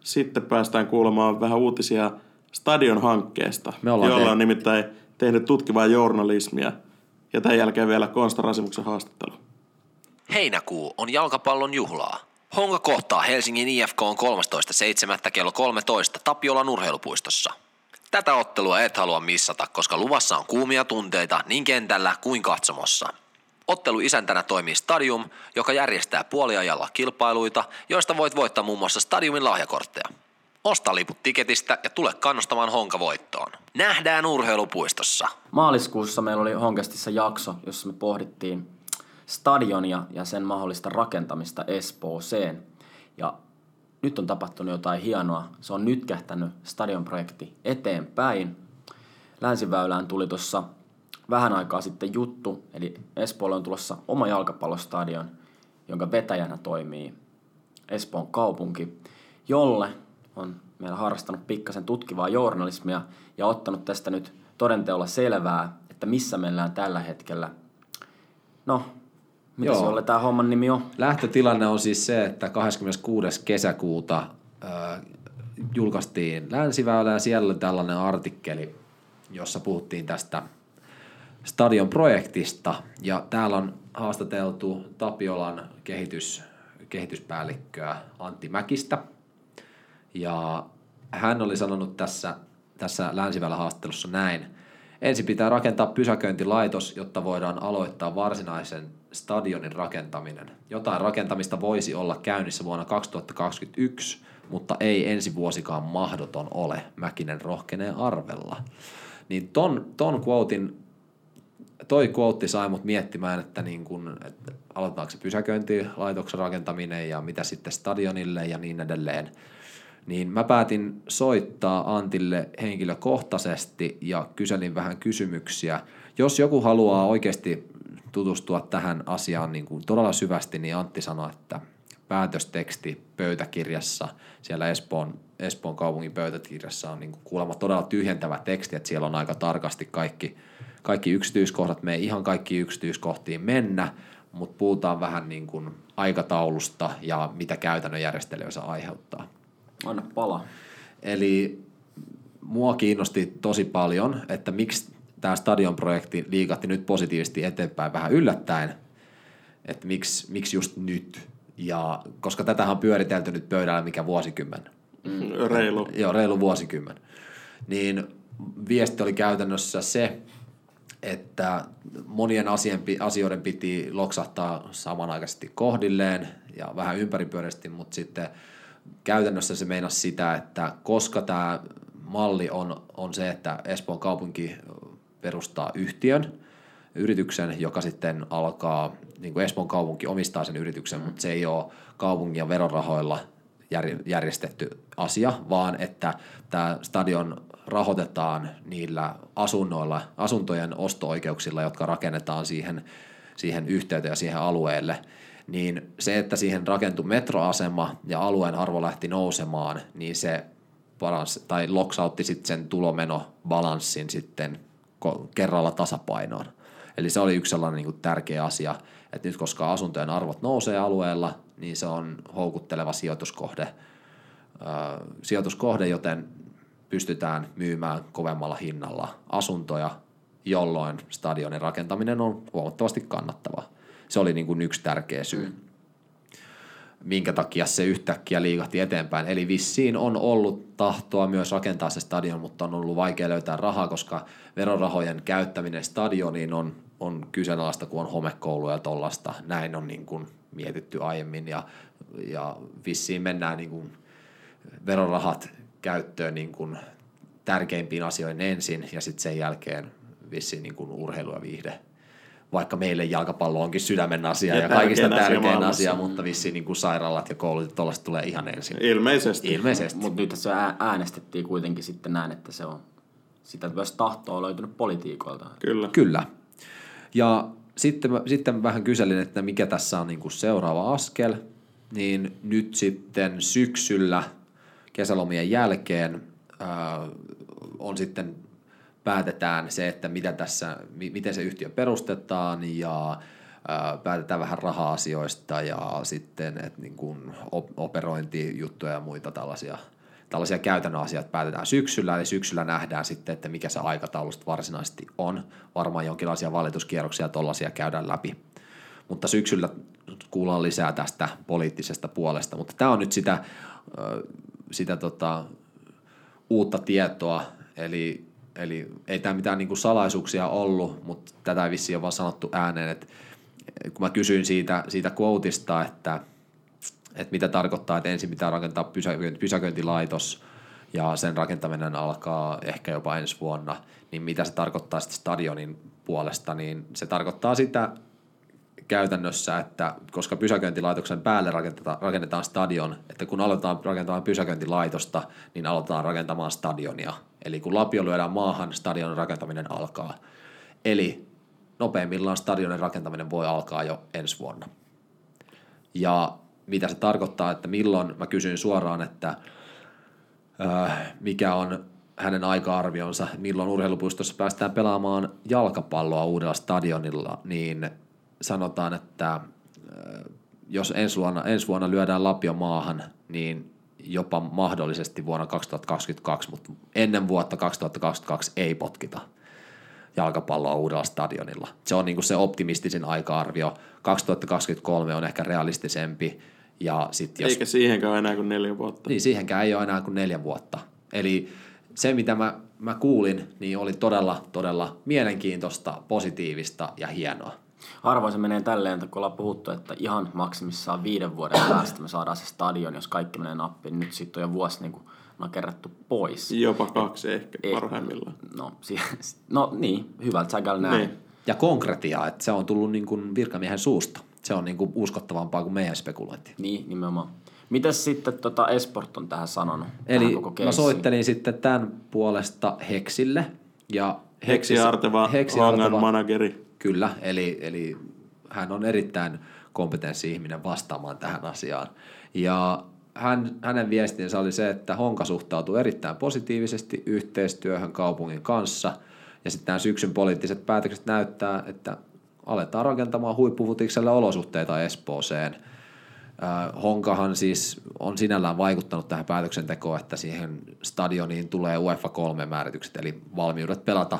sitten päästään kuulemaan vähän uutisia Stadion-hankkeesta, Me ollaan jolla tehty. on nimittäin tehnyt tutkivaa journalismia. Ja tämän jälkeen vielä Konsta Rasimuksen haastattelu. Heinäkuu on jalkapallon juhlaa. Honka kohtaa Helsingin IFK on 13.7. kello 13 Tapiolan urheilupuistossa. Tätä ottelua et halua missata, koska luvassa on kuumia tunteita niin kentällä kuin katsomossa. Ottelu isäntänä toimii Stadium, joka järjestää puoliajalla kilpailuita, joista voit voittaa muun muassa Stadiumin lahjakortteja. Osta liput tiketistä ja tule kannustamaan Honka voittoon. Nähdään urheilupuistossa. Maaliskuussa meillä oli Honkastissa jakso, jossa me pohdittiin stadionia ja sen mahdollista rakentamista Espooseen. Ja nyt on tapahtunut jotain hienoa. Se on nyt kähtänyt stadionprojekti eteenpäin. Länsiväylään tuli tuossa vähän aikaa sitten juttu, eli Espoolle on tulossa oma jalkapallostadion, jonka vetäjänä toimii Espoon kaupunki, jolle on meillä harrastanut pikkasen tutkivaa journalismia ja ottanut tästä nyt todenteolla selvää, että missä mennään tällä hetkellä. No, mitä Joo. se oli tämä homman nimi on? Lähtötilanne on siis se, että 26. kesäkuuta äh, julkaistiin Länsiväylä ja siellä oli tällainen artikkeli, jossa puhuttiin tästä stadion projektista ja täällä on haastateltu Tapiolan kehitys, kehityspäällikköä Antti Mäkistä ja hän oli sanonut tässä, tässä Länsiväylä haastattelussa näin. Ensin pitää rakentaa pysäköintilaitos, jotta voidaan aloittaa varsinaisen stadionin rakentaminen. Jotain rakentamista voisi olla käynnissä vuonna 2021, mutta ei ensi vuosikaan mahdoton ole, Mäkinen rohkenee arvella. Niin ton, ton quotein, toi quote sai mut miettimään, että, niin kun, että aloitetaanko se pysäköintilaitoksen rakentaminen ja mitä sitten stadionille ja niin edelleen niin mä päätin soittaa Antille henkilökohtaisesti ja kyselin vähän kysymyksiä. Jos joku haluaa oikeasti tutustua tähän asiaan niin kuin todella syvästi, niin Antti sanoi, että päätösteksti pöytäkirjassa, siellä Espoon, Espoon kaupungin pöytäkirjassa on niin kuin kuulemma todella tyhjentävä teksti, että siellä on aika tarkasti kaikki, kaikki yksityiskohdat, me ei ihan kaikki yksityiskohtiin mennä, mutta puhutaan vähän niin kuin aikataulusta ja mitä käytännön järjestelyä se aiheuttaa. Anna pala. Eli mua kiinnosti tosi paljon, että miksi tämä stadionprojekti liikatti nyt positiivisesti eteenpäin vähän yllättäen, että miksi, miksi just nyt. Ja koska tätä on pyöritelty nyt pöydällä mikä vuosikymmen. Reilu. Joo, reilu vuosikymmen. Niin viesti oli käytännössä se, että monien asioiden piti loksahtaa samanaikaisesti kohdilleen ja vähän ympäripyöreästi, mutta sitten käytännössä se meinasi sitä, että koska tämä malli on, on se, että Espoon kaupunki perustaa yhtiön, yrityksen, joka sitten alkaa, niin kuin Espoon kaupunki omistaa sen yrityksen, mutta se ei ole kaupungin ja verorahoilla järjestetty asia, vaan että tämä stadion rahoitetaan niillä asunnoilla, asuntojen osto-oikeuksilla, jotka rakennetaan siihen, siihen yhteyteen ja siihen alueelle, niin se, että siihen rakentui metroasema ja alueen arvo lähti nousemaan, niin se parans, tai loksautti sitten sen tulomeno-balanssin sitten kerralla tasapainoon. Eli se oli yksi sellainen niin kuin tärkeä asia, että nyt koska asuntojen arvot nousee alueella, niin se on houkutteleva sijoituskohde, sijoituskohde joten pystytään myymään kovemmalla hinnalla asuntoja, jolloin stadionin rakentaminen on huomattavasti kannattavaa. Se oli niin kuin yksi tärkeä syy. Mm minkä takia se yhtäkkiä liikahti eteenpäin. Eli vissiin on ollut tahtoa myös rakentaa se stadion, mutta on ollut vaikea löytää rahaa, koska verorahojen käyttäminen stadioniin on, on kyseenalaista, kun on homekouluja ja tollasta. Näin on niin kuin mietitty aiemmin ja, ja vissiin mennään niin kuin verorahat käyttöön niin kuin tärkeimpiin asioihin ensin ja sitten sen jälkeen vissiin niin kuin urheilu ja viihde vaikka meille jalkapallo onkin sydämen asia ja, ja kaikista tärkein asia, asia mutta vissiin niin kuin sairaalat ja koulut tuollaista tulee ihan ensin. Ilmeisesti. Ilmeisesti. Mutta nyt se äänestettiin kuitenkin sitten näin, että se on sitä myös tahtoa on löytynyt politiikoilta. Kyllä. Kyllä. Ja sitten, sitten vähän kyselin, että mikä tässä on niin kuin seuraava askel, niin nyt sitten syksyllä kesälomien jälkeen ää, on sitten päätetään se, että mitä tässä, miten se yhtiö perustetaan ja päätetään vähän raha-asioista ja sitten että niin kuin operointijuttuja ja muita tällaisia, tällaisia käytännön asioita päätetään syksyllä, eli syksyllä nähdään sitten, että mikä se aikataulusta varsinaisesti on. Varmaan jonkinlaisia valituskierroksia ja tollaisia käydään läpi. Mutta syksyllä kuullaan lisää tästä poliittisesta puolesta, mutta tämä on nyt sitä, sitä tota, uutta tietoa, eli Eli ei tämä mitään niin salaisuuksia ollut, mutta tätä ei vissiin ole vaan sanottu ääneen, että kun mä kysyin siitä, siitä quoteista, että, että mitä tarkoittaa, että ensin pitää rakentaa pysäköinti, pysäköintilaitos ja sen rakentaminen alkaa ehkä jopa ensi vuonna, niin mitä se tarkoittaa sitten stadionin puolesta, niin se tarkoittaa sitä käytännössä, että koska pysäköintilaitoksen päälle rakennetaan, rakennetaan stadion, että kun aletaan rakentamaan pysäköintilaitosta, niin aletaan rakentamaan stadionia. Eli kun lapio lyödään maahan, stadionin rakentaminen alkaa. Eli nopeimmillaan stadionin rakentaminen voi alkaa jo ensi vuonna. Ja mitä se tarkoittaa, että milloin, mä kysyin suoraan, että äh, mikä on hänen aika-arvionsa, milloin urheilupuistossa päästään pelaamaan jalkapalloa uudella stadionilla, niin sanotaan, että äh, jos ensi vuonna, ensi vuonna lyödään Lapio maahan, niin jopa mahdollisesti vuonna 2022, mutta ennen vuotta 2022 ei potkita jalkapalloa uudella stadionilla. Se on niin se optimistisin aika-arvio. 2023 on ehkä realistisempi. Ja sit jos, Eikä siihenkään ole enää kuin neljä vuotta. Niin, siihenkään ei ole enää kuin neljä vuotta. Eli se, mitä mä, mä kuulin, niin oli todella, todella mielenkiintoista, positiivista ja hienoa. Harvoin se menee tälleen, että kun ollaan puhuttu, että ihan maksimissaan viiden vuoden päästä me saadaan se stadion, jos kaikki menee nappiin, nyt sitten on jo vuosi niin kuin nakerrettu pois. Jopa kaksi Et, ehkä parhaimmillaan. No, si- no niin, hyvältä säkällä näin. Niin. Ja konkretia, että se on tullut niin kuin virkamiehen suusta. Se on niin kuin uskottavampaa kuin meidän spekulointi. Niin, nimenomaan. Mitäs sitten tota Esport on tähän sanonut? Eli tähän mä soittelin sitten tämän puolesta Heksille ja Heksi Arteva, Heksi Arteva- manageri. Kyllä, eli, eli hän on erittäin kompetenssi ihminen vastaamaan tähän asiaan. Ja hän, hänen viestinsä oli se, että Honka suhtautuu erittäin positiivisesti yhteistyöhön kaupungin kanssa. Ja sitten nämä syksyn poliittiset päätökset näyttää, että aletaan rakentamaan huippufutikselle olosuhteita Espooseen. Honkahan siis on sinällään vaikuttanut tähän päätöksentekoon, että siihen stadioniin tulee UEFA 3 määritykset, eli valmiudet pelata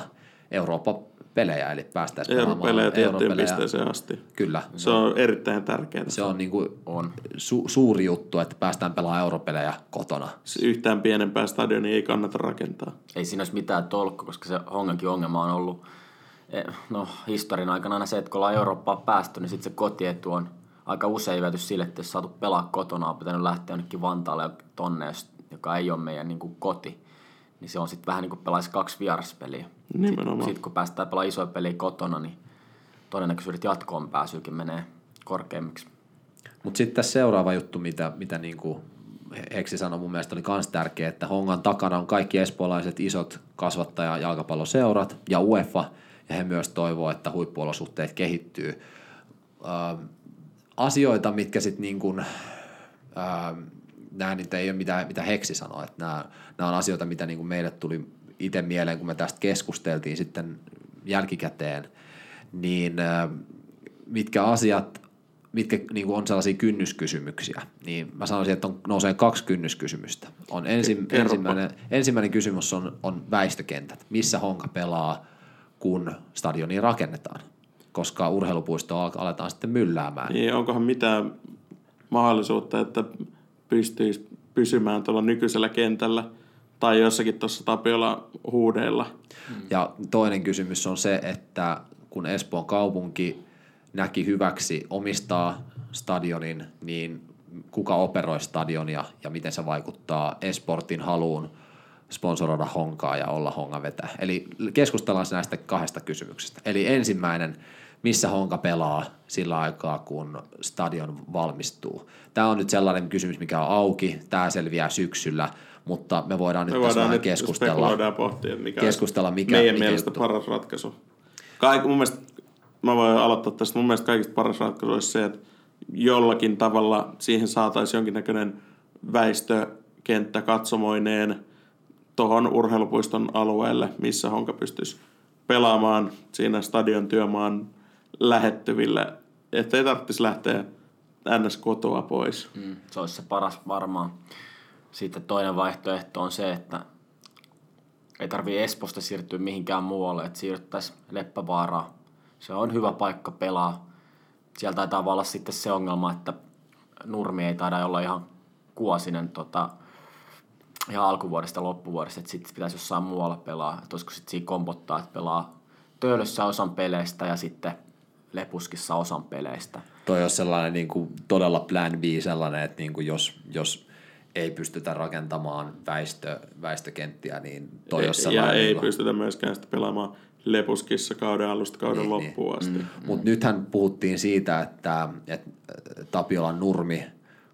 Eurooppa-pelejä, eli päästäisiin pelaamaan Europelejä tiettyyn pisteeseen asti. Kyllä, Se on erittäin tärkeää. se on, niin kuin On. su- suuri juttu, että päästään pelaamaan europelejä kotona. Se Yhtään pienempää stadionia ei kannata rakentaa. ei siinä olisi mitään tolkku, koska se Hongankin ongelma on ollut eh, no, historian aikana aina se, että kun ollaan Eurooppaan päästy, niin sitten se kotietu on aika usein viety sille, että jos saatu pelaa kotona, on pitänyt lähteä jonnekin Vantaalle tonne, jos- joka ei ole meidän niin kuin, koti, niin se on sitten vähän niin kuin pelaisi kaksi vieraspeliä. Nimenomaan. Sitten sit, kun päästään pelaamaan isoja peliä kotona, niin todennäköisyydet jatkoon pääsyykin menee korkeammiksi. Mutta sitten tässä seuraava juttu, mitä, mitä niin kuin Heksi sanoi mun mielestä oli myös tärkeä, että Hongan takana on kaikki espoolaiset isot kasvattaja jalkapalloseurat ja UEFA, ja he myös toivoo, että huippuolosuhteet kehittyy. Asioita, mitkä sitten niin kuin, nämä nyt ei ole mitä, mitä Heksi sanoi, että nämä, nämä on asioita, mitä niin kuin meille tuli itse mieleen, kun me tästä keskusteltiin sitten jälkikäteen, niin mitkä asiat, mitkä niin kuin on sellaisia kynnyskysymyksiä, niin mä sanoisin, että on, nousee kaksi kynnyskysymystä. On ensi, ensimmäinen, ensimmäinen kysymys on, on väistökentät. Missä Honka pelaa, kun stadioni rakennetaan? Koska urheilupuisto al- aletaan sitten mylläämään. Niin onkohan mitään mahdollisuutta, että pystyisi pysymään tuolla nykyisellä kentällä tai jossakin tuossa Tapiola huudeilla. Ja toinen kysymys on se, että kun Espoon kaupunki näki hyväksi omistaa stadionin, niin kuka operoi stadionia ja miten se vaikuttaa Esportin haluun sponsoroida Honkaa ja olla Honga vetä. Eli keskustellaan näistä kahdesta kysymyksestä. Eli ensimmäinen, missä Honka pelaa sillä aikaa, kun stadion valmistuu. Tämä on nyt sellainen kysymys, mikä on auki. Tämä selviää syksyllä, mutta me voidaan nyt Me tässä voidaan vähän nyt keskustella. pohtia, mikä keskustella, mikä- meidän mikä mielestä juttu. paras ratkaisu. Kaik, mun mielestä, mä voin aloittaa tästä, mun mielestä kaikista paras ratkaisu olisi se, että jollakin tavalla siihen saataisiin jonkinnäköinen väistökenttä katsomoineen tuohon urheilupuiston alueelle, missä Honka pystyisi pelaamaan siinä stadion työmaan lähettyville, ettei tarvitsisi lähteä ns. kotoa pois. Mm, se olisi se paras varmaan. Sitten toinen vaihtoehto on se, että ei tarvii Esposta siirtyä mihinkään muualle, että siirryttäisiin Leppävaaraan. Se on hyvä paikka pelaa. Siellä taitaa olla sitten se ongelma, että Nurmi ei taida olla ihan kuosinen tota, ihan alkuvuodesta loppuvuodesta, että sitten pitäisi jossain muualla pelaa. Että olisiko sitten siinä kompottaa, että pelaa Töölössä osan peleistä ja sitten Lepuskissa osan peleistä. toi olisi sellainen niin kuin todella plan B sellainen, että niin kuin jos, jos ei pystytä rakentamaan väistö, väistökenttiä, niin toi olisi ja sellainen... ei niin kuin- pystytä myöskään sitä pelaamaan lepuskissa kauden alusta kauden Niin, loppuun asti. Mm. Mutta nythän puhuttiin siitä, että, että Tapiolan nurmi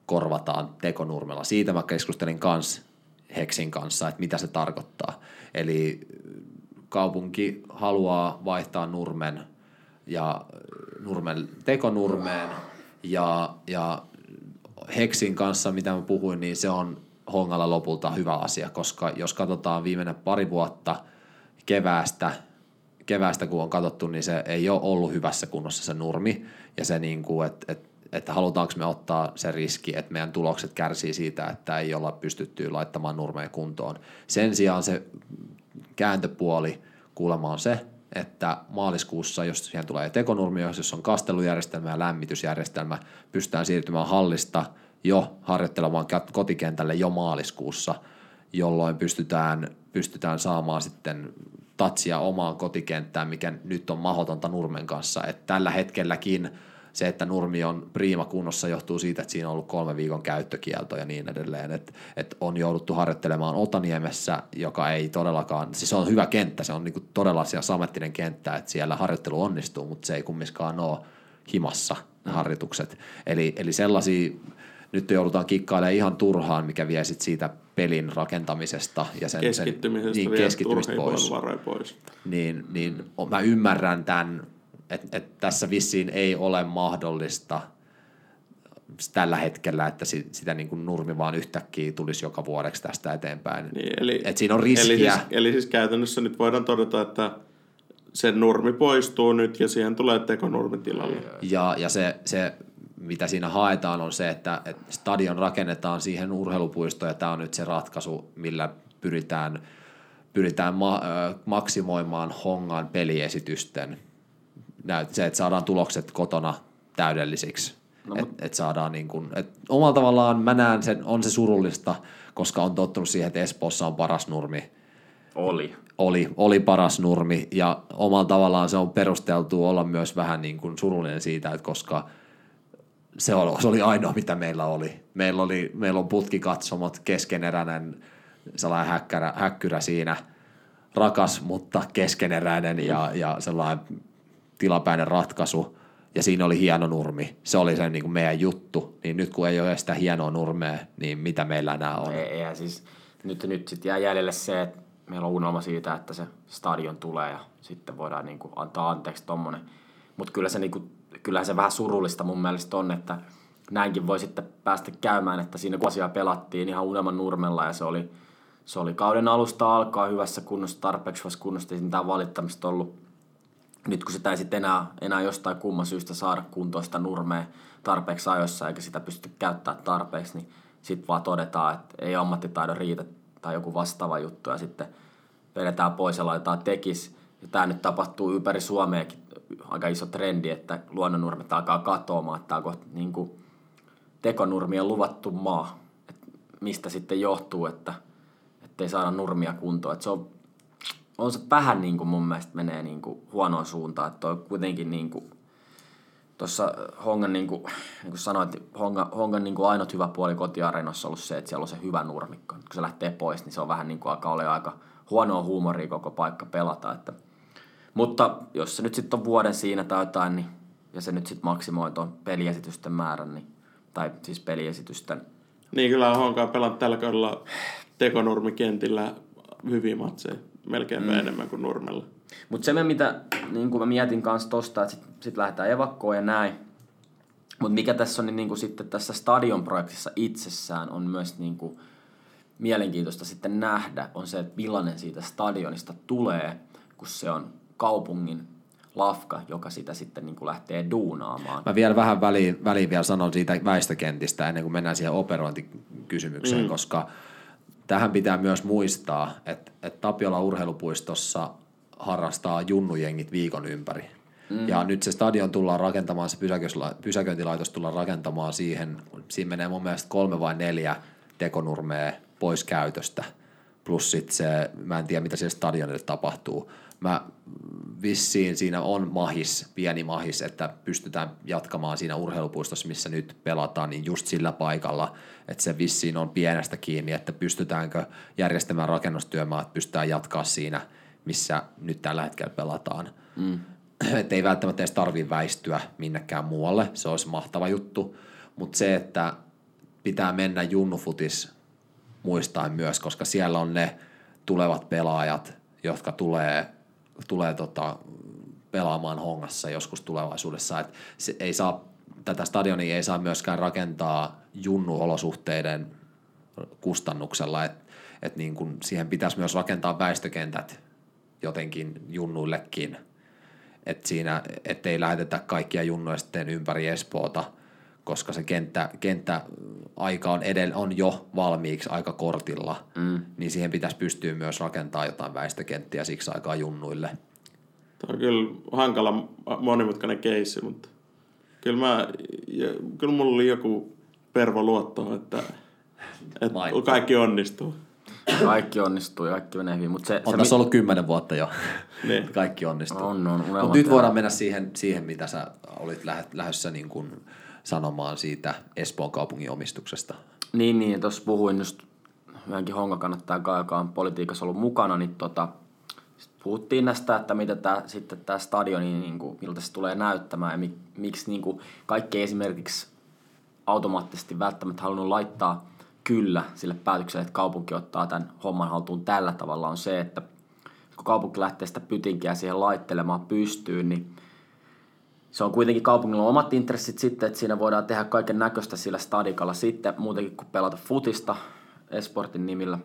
korvataan tekonurmella. Siitä mä keskustelin kans Heksin kanssa, että mitä se tarkoittaa. Eli kaupunki haluaa vaihtaa nurmen ja nurmen tekonurmeen ja, ja Heksin kanssa, mitä mä puhuin, niin se on Hongalla lopulta hyvä asia, koska jos katsotaan viimeinen pari vuotta keväästä, keväästä kun on katsottu, niin se ei ole ollut hyvässä kunnossa se nurmi ja se niin kuin, että et, että halutaanko me ottaa se riski, että meidän tulokset kärsii siitä, että ei olla pystytty laittamaan nurmeen kuntoon. Sen sijaan se kääntöpuoli kuulemma on se, että maaliskuussa, jos siihen tulee tekonurmi, jos on kastelujärjestelmä ja lämmitysjärjestelmä, pystytään siirtymään hallista jo harjoittelemaan kotikentälle jo maaliskuussa, jolloin pystytään, pystytään saamaan sitten tatsia omaan kotikenttään, mikä nyt on mahdotonta Nurmen kanssa. Et tällä hetkelläkin se, että Nurmi on priima kunnossa, johtuu siitä, että siinä on ollut kolme viikon käyttökielto ja niin edelleen. Et, et on jouduttu harjoittelemaan Otaniemessä, joka ei todellakaan, siis se on hyvä kenttä, se on niinku todella siellä samettinen kenttä, että siellä harjoittelu onnistuu, mutta se ei kumminkaan ole himassa ne harjoitukset. Eli, eli sellaisia, nyt joudutaan kikkailemaan ihan turhaan, mikä vie sit siitä pelin rakentamisesta ja sen, Keskittymisestä sen, niin, turhiin pois. pois. Niin, niin mä ymmärrän tämän, että et tässä vissiin ei ole mahdollista tällä hetkellä, että si- sitä niin kuin nurmi vaan yhtäkkiä tulisi joka vuodeksi tästä eteenpäin. Niin, eli, Et siinä on riskiä. Eli siis, eli siis käytännössä nyt voidaan todeta, että se nurmi poistuu nyt ja siihen tulee tekonurmi tilalle. Ja, ja se, se, mitä siinä haetaan, on se, että, että stadion rakennetaan siihen urheilupuistoon, ja tämä on nyt se ratkaisu, millä pyritään, pyritään ma, maksimoimaan Hongan peliesitysten. Näyt, se, että saadaan tulokset kotona täydellisiksi. No, että et saadaan niin kuin, et omalla tavallaan mä näen sen, on se surullista, koska on tottunut siihen, että Espoossa on paras nurmi Oli. oli, oli paras nurmi ja omalla tavallaan se on perusteltu olla myös vähän niin kuin surullinen siitä, että koska se oli, se oli ainoa, mitä meillä oli. Meillä, oli, meillä on putkikatsomot, keskeneräinen sellainen häkkärä, häkkyrä siinä, rakas, mutta keskeneräinen ja, ja sellainen tilapäinen ratkaisu. Ja siinä oli hieno nurmi. Se oli se niin kuin meidän juttu. Niin nyt kun ei ole sitä hienoa nurmea, niin mitä meillä enää on? Ei, eihän siis, nyt, nyt sitten jää jäljelle se, että meillä on unelma siitä, että se stadion tulee ja sitten voidaan niin kuin antaa anteeksi tommonen. Mutta kyllä se, niin kuin, kyllähän se vähän surullista mun mielestä on, että näinkin voi sitten päästä käymään, että siinä vuosia pelattiin ihan unelman nurmella ja se oli, se oli kauden alusta alkaa hyvässä kunnossa, tarpeeksi hyvässä kunnossa, ei mitään valittamista ollut. Nyt kun sitä ei sitten enää, enää jostain kumman syystä saada kuntoista nurmea tarpeeksi ajoissa eikä sitä pysty käyttämään tarpeeksi, niin sitten vaan todetaan, että ei ammattitaidon riitä tai joku vastaava juttu ja sitten vedetään pois ja laitetaan tekis. Ja tämä nyt tapahtuu ympäri Suomeakin aika iso trendi, että luonnonnurmet alkaa katoamaan, että tämä on niin kuin tekonurmien luvattu maa. Et mistä sitten johtuu, että ei saada nurmia kuntoon. Et se on, on se vähän niin kuin mun mielestä menee niin kuin huonoon suuntaan, että toi kuitenkin niin kuin Tuossa Hongan, niin kuin, niin kuin sanoit, Honga, Hongan niin kuin ainut hyvä puoli kotiareenassa on ollut se, että siellä on se hyvä nurmikko. Kun se lähtee pois, niin se on vähän niin kuin alkaa olla aika huonoa huumoria koko paikka pelata. Että. Mutta jos se nyt sitten on vuoden siinä tai jotain, niin, ja se nyt sitten maksimoi tuon peliesitysten määrän, niin, tai siis peliesitysten Niin kyllä on Honkaa pelannut tällä kaudella tekonurmikentillä hyviä matseja. Melkein mm. enemmän kuin nurmella. Mutta se, mitä niin mä mietin kanssa tosta, että sitten sit lähdetään evakkoon ja näin. Mutta mikä tässä on, niin, niin kuin sitten tässä stadionprojektissa itsessään on myös niin kuin mielenkiintoista sitten nähdä, on se, että millainen siitä stadionista tulee, kun se on kaupungin lafka, joka sitä sitten niin kuin lähtee duunaamaan. Mä vielä vähän väliin, väliin vielä sanon siitä väistökentistä ennen kuin mennään siihen operointikysymykseen, mm. koska tähän pitää myös muistaa, että, että Tapiola urheilupuistossa harrastaa junnujengit viikon ympäri. Mm. Ja nyt se stadion tullaan rakentamaan, se pysäköintilaitos tullaan rakentamaan siihen, siinä menee mun mielestä kolme vai neljä tekonurmea pois käytöstä. Plus sit se, mä en tiedä mitä siellä stadionille tapahtuu. Mä vissiin siinä on mahis, pieni mahis, että pystytään jatkamaan siinä urheilupuistossa, missä nyt pelataan, niin just sillä paikalla, että se vissiin on pienestä kiinni, että pystytäänkö järjestämään rakennustyömaa, että pystytään jatkaa siinä, missä nyt tällä hetkellä pelataan. Mm. Että ei välttämättä edes tarvitse väistyä minnekään muualle, se olisi mahtava juttu, mutta se, että pitää mennä junnufutis muistaen myös, koska siellä on ne tulevat pelaajat, jotka tulee, tulee tota, pelaamaan hongassa joskus tulevaisuudessa. Et se ei saa, tätä stadionia ei saa myöskään rakentaa junnuolosuhteiden kustannuksella, että et niin kun siihen pitäisi myös rakentaa väistökentät jotenkin junnuillekin, että siinä, ettei lähetetä kaikkia junnuja sitten ympäri Espoota, koska se kenttä, kenttä aika on, edell, on jo valmiiksi aika kortilla, mm. niin siihen pitäisi pystyä myös rakentamaan jotain väistökenttiä siksi aikaa junnuille. Tämä on kyllä hankala monimutkainen keissi, mutta kyllä, mä, kyllä mulla oli joku pervo luotto, että, että kaikki onnistuu. Kaikki onnistuu ja kaikki menee hyvin. Mutta se, on se, tässä ollut kymmenen vuotta jo. Niin. kaikki onnistuu. On, on. Mutta nyt voidaan mennä siihen, siihen mitä sä olit lähdössä niin kuin sanomaan siitä Espoon kaupungin omistuksesta. Niin, niin. Tuossa puhuin just yhdenkin honga kannattaa joka on politiikassa ollut mukana, niin tota, puhuttiin näistä, että mitä tää, sitten tämä stadioni, niin kuin, miltä se tulee näyttämään ja mik, miksi niin kuin, kaikki esimerkiksi automaattisesti välttämättä halunnut laittaa kyllä sille päätökselle, että kaupunki ottaa tämän homman haltuun tällä tavalla, on se, että kun kaupunki lähtee sitä pytinkiä siihen laittelemaan pystyyn, niin se on kuitenkin kaupungilla omat intressit sitten, että siinä voidaan tehdä kaiken näköistä sillä stadikalla sitten, muutenkin kuin pelata futista Esportin nimillä.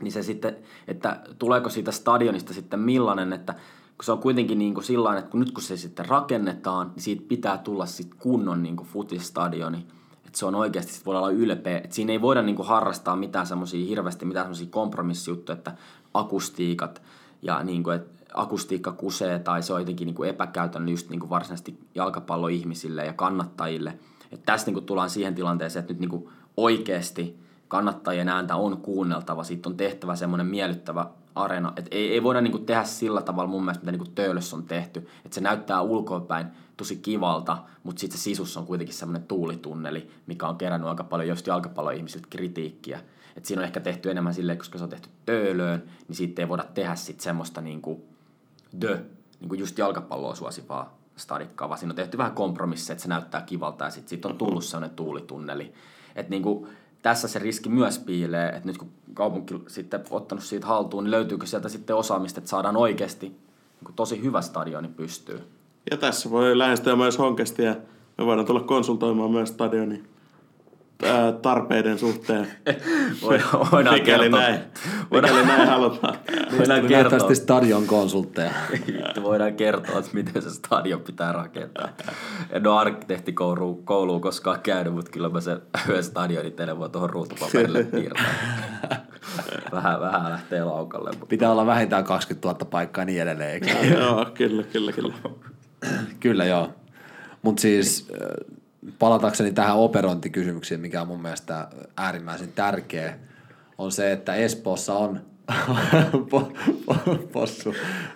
Niin se sitten, että tuleeko siitä stadionista sitten millainen, että kun se on kuitenkin niin kuin sillain, että kun nyt kun se sitten rakennetaan, niin siitä pitää tulla sitten kunnon niin kuin futistadioni. Että se on oikeasti, sit voidaan olla ylpeä. Että siinä ei voida niin kuin harrastaa mitään semmoisia hirveästi, mitään semmoisia kompromissijuttuja, että akustiikat ja niin kuin, että akustiikka kusee tai se on jotenkin niin kuin just niin kuin varsinaisesti jalkapalloihmisille ja kannattajille. Että tässä niin kuin tullaan siihen tilanteeseen, että nyt niin kuin oikeasti kannattajien ääntä on kuunneltava, siitä on tehtävä semmoinen miellyttävä areena. Et ei, ei voida niinku tehdä sillä tavalla mun mielestä, mitä niinku Töölössä on tehty. Että se näyttää ulkoapäin tosi kivalta, mutta sitten se sisussa on kuitenkin semmoinen tuulitunneli, mikä on kerännyt aika paljon just jalkapalloihmisiltä kritiikkiä. Et siinä on ehkä tehty enemmän silleen, koska se on tehty Töölöön, niin siitä ei voida tehdä sitten semmoista niinku dö, niinku just jalkapalloa suosivaa stadikkaa, vaan siinä on tehty vähän kompromisseja, että se näyttää kivalta ja sitten sit on tullut semmoinen tuulitunneli. Että niinku, tässä se riski myös piilee, että nyt kun kaupunki sitten ottanut siitä haltuun, niin löytyykö sieltä sitten osaamista, että saadaan oikeasti niin tosi hyvä stadioni pystyy. Ja tässä voi lähestyä myös Honkesti ja me voidaan tulla konsultoimaan myös stadionin tarpeiden suhteen. <laughs> Voidaan mikäli kertoa. näin, mikäli näin halutaan. <laughs> Voidaan kertoa, Nähtävästi stadion konsultteja. voidaan kertoa, että miten se stadion pitää rakentaa. En ole arkkitehtikouluun kouluun koskaan käynyt, mutta kyllä mä sen <laughs> yhden stadionin teille voi tuohon ruutupaperille piirtää. Vähän, vähän lähtee laukalle. Mutta Pitää olla vähintään 20 000 paikkaa niin edelleen, eikö? Joo, kyllä, kyllä, kyllä. Kyllä joo. Mutta siis äh, palatakseni tähän operointikysymykseen, mikä on mun mielestä äärimmäisen tärkeä, on se, että Espoossa on <laughs> po, po, possu.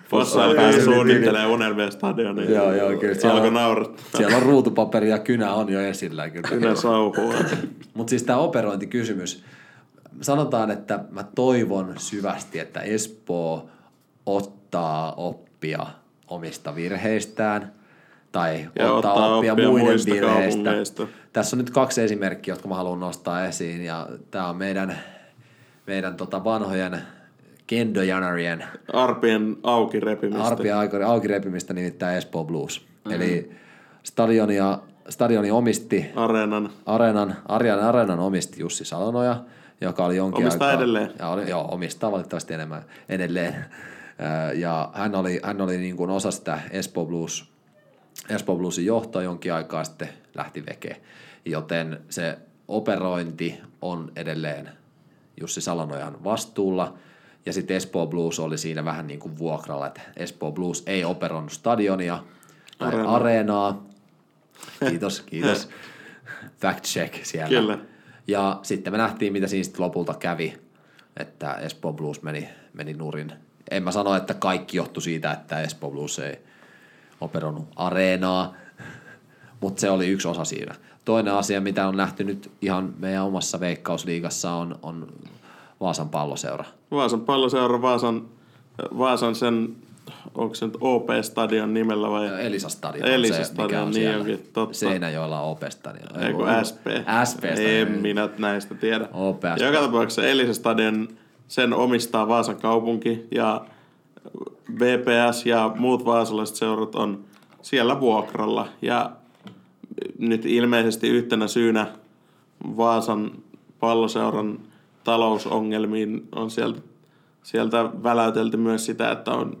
Possu on alkaa päässyt suunnittelee Unelmien stadionia. Joo, joo, kyllä. Siellä Alkoi on, naurattaa. siellä on ruutupaperi ja kynä on jo esillä. Kyllä. Kyllä sauhua. <laughs> Mutta siis tämä operointikysymys. Sanotaan, että mä toivon syvästi, että Espoo ottaa oppia omista virheistään tai Ja ottaa, ottaa oppia, oppia muiden virheistä. Tässä on nyt kaksi esimerkkiä, jotka mä haluan nostaa esiin ja tämä on meidän, meidän tota vanhojen kendojanarien Arpien auki repimistä. arpi auki, auki repimistä nimittäin Espoo Blues. Mm. Eli stadionia, stadioni omisti Areenan. Areenan, Arjan Areenan omisti Jussi Salonoja, joka oli jonkin Omistaa aikaa... edelleen. Ja oli, joo, omistaa valitettavasti enemmän edelleen. Ja hän oli, hän oli niin kuin osa sitä Espoo Blues, Espoo Bluesin johtoa jonkin aikaa sitten lähti veke. Joten se operointi on edelleen Jussi Salonojan vastuulla. Ja sitten Espoo Blues oli siinä vähän niin kuin vuokralla, että Espoo Blues ei operoinut stadionia tai Areenaa. areenaa. Kiitos, <laughs> kiitos. Fact check siellä. Kyllä. Ja sitten me nähtiin, mitä siinä sitten lopulta kävi, että Espoo Blues meni, meni nurin. En mä sano, että kaikki johtui siitä, että Espoo Blues ei operoinut areenaa, mutta se oli yksi osa siinä. Toinen asia, mitä on nähty nyt ihan meidän omassa veikkausliigassa, on, on Vaasan palloseura. Vaasan palloseura, Vaasan, Vaasan sen, onko se nyt OP-stadion nimellä vai? Elisa Stadion. Elisa se, mikä Stadion, on niin onkin, totta. Seinäjoella on OP Stadion. Ei kun SP. SP En minä näistä tiedä. OP SP. Joka tapauksessa Elisa Stadion, sen omistaa Vaasan kaupunki ja VPS ja muut vaasalaiset seurat on siellä vuokralla. Ja nyt ilmeisesti yhtenä syynä Vaasan palloseuran talousongelmiin on sieltä, sieltä väläytelty myös sitä, että on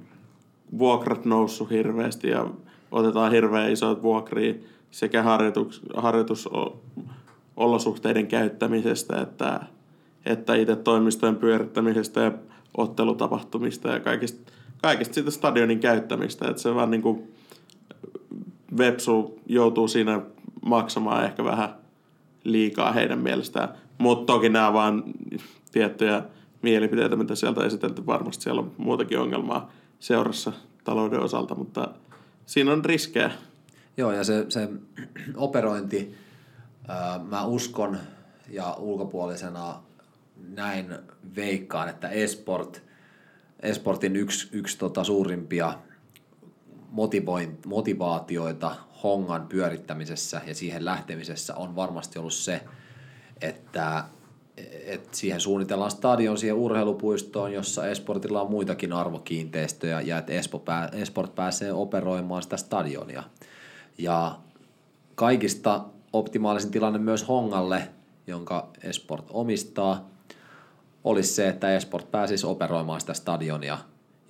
vuokrat noussut hirveästi ja otetaan hirveän isoit vuokria sekä harjoitus, harjoitusolosuhteiden käyttämisestä että, että itse toimistojen pyörittämisestä ja ottelutapahtumista ja kaikista, kaikista siitä stadionin käyttämistä. Että se vaan niin kuin Vepsu joutuu siinä maksamaan ehkä vähän liikaa heidän mielestään. Mutta toki nämä vaan tiettyjä mielipiteitä, mitä sieltä on esitelty. Varmasti siellä on muutakin ongelmaa seurassa talouden osalta, mutta siinä on riskejä. Joo, ja se, se <clears throat> operointi, ää, mä uskon ja ulkopuolisena näin veikkaan, että Esport, Esportin yksi, yksi tota suurimpia motivaatioita hongan pyörittämisessä ja siihen lähtemisessä on varmasti ollut se, että et siihen suunnitellaan stadion siihen urheilupuistoon, jossa Esportilla on muitakin arvokiinteistöjä ja että Espo pää, Esport pääsee operoimaan sitä stadionia. Ja kaikista optimaalisin tilanne myös Hongalle, jonka Esport omistaa, olisi se, että Esport pääsisi operoimaan sitä stadionia,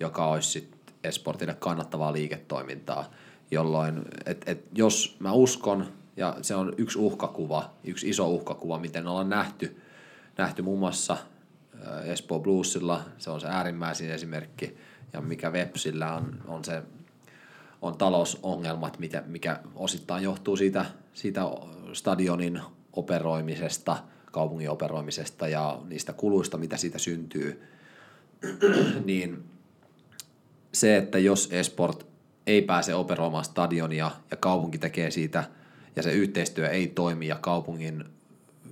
joka olisi sit Esportille kannattavaa liiketoimintaa, jolloin, et, et jos mä uskon, ja se on yksi uhkakuva, yksi iso uhkakuva, miten ollaan nähty, nähty muun muassa Espoo Bluesilla, se on se äärimmäisin esimerkki, ja mikä Websillä on, on se on talousongelmat, mikä, mikä osittain johtuu siitä, siitä stadionin operoimisesta, kaupungin operoimisesta ja niistä kuluista, mitä siitä syntyy, <clears throat> niin se, että jos Esport ei pääse operoimaan stadionia ja kaupunki tekee siitä ja se yhteistyö ei toimi ja kaupungin,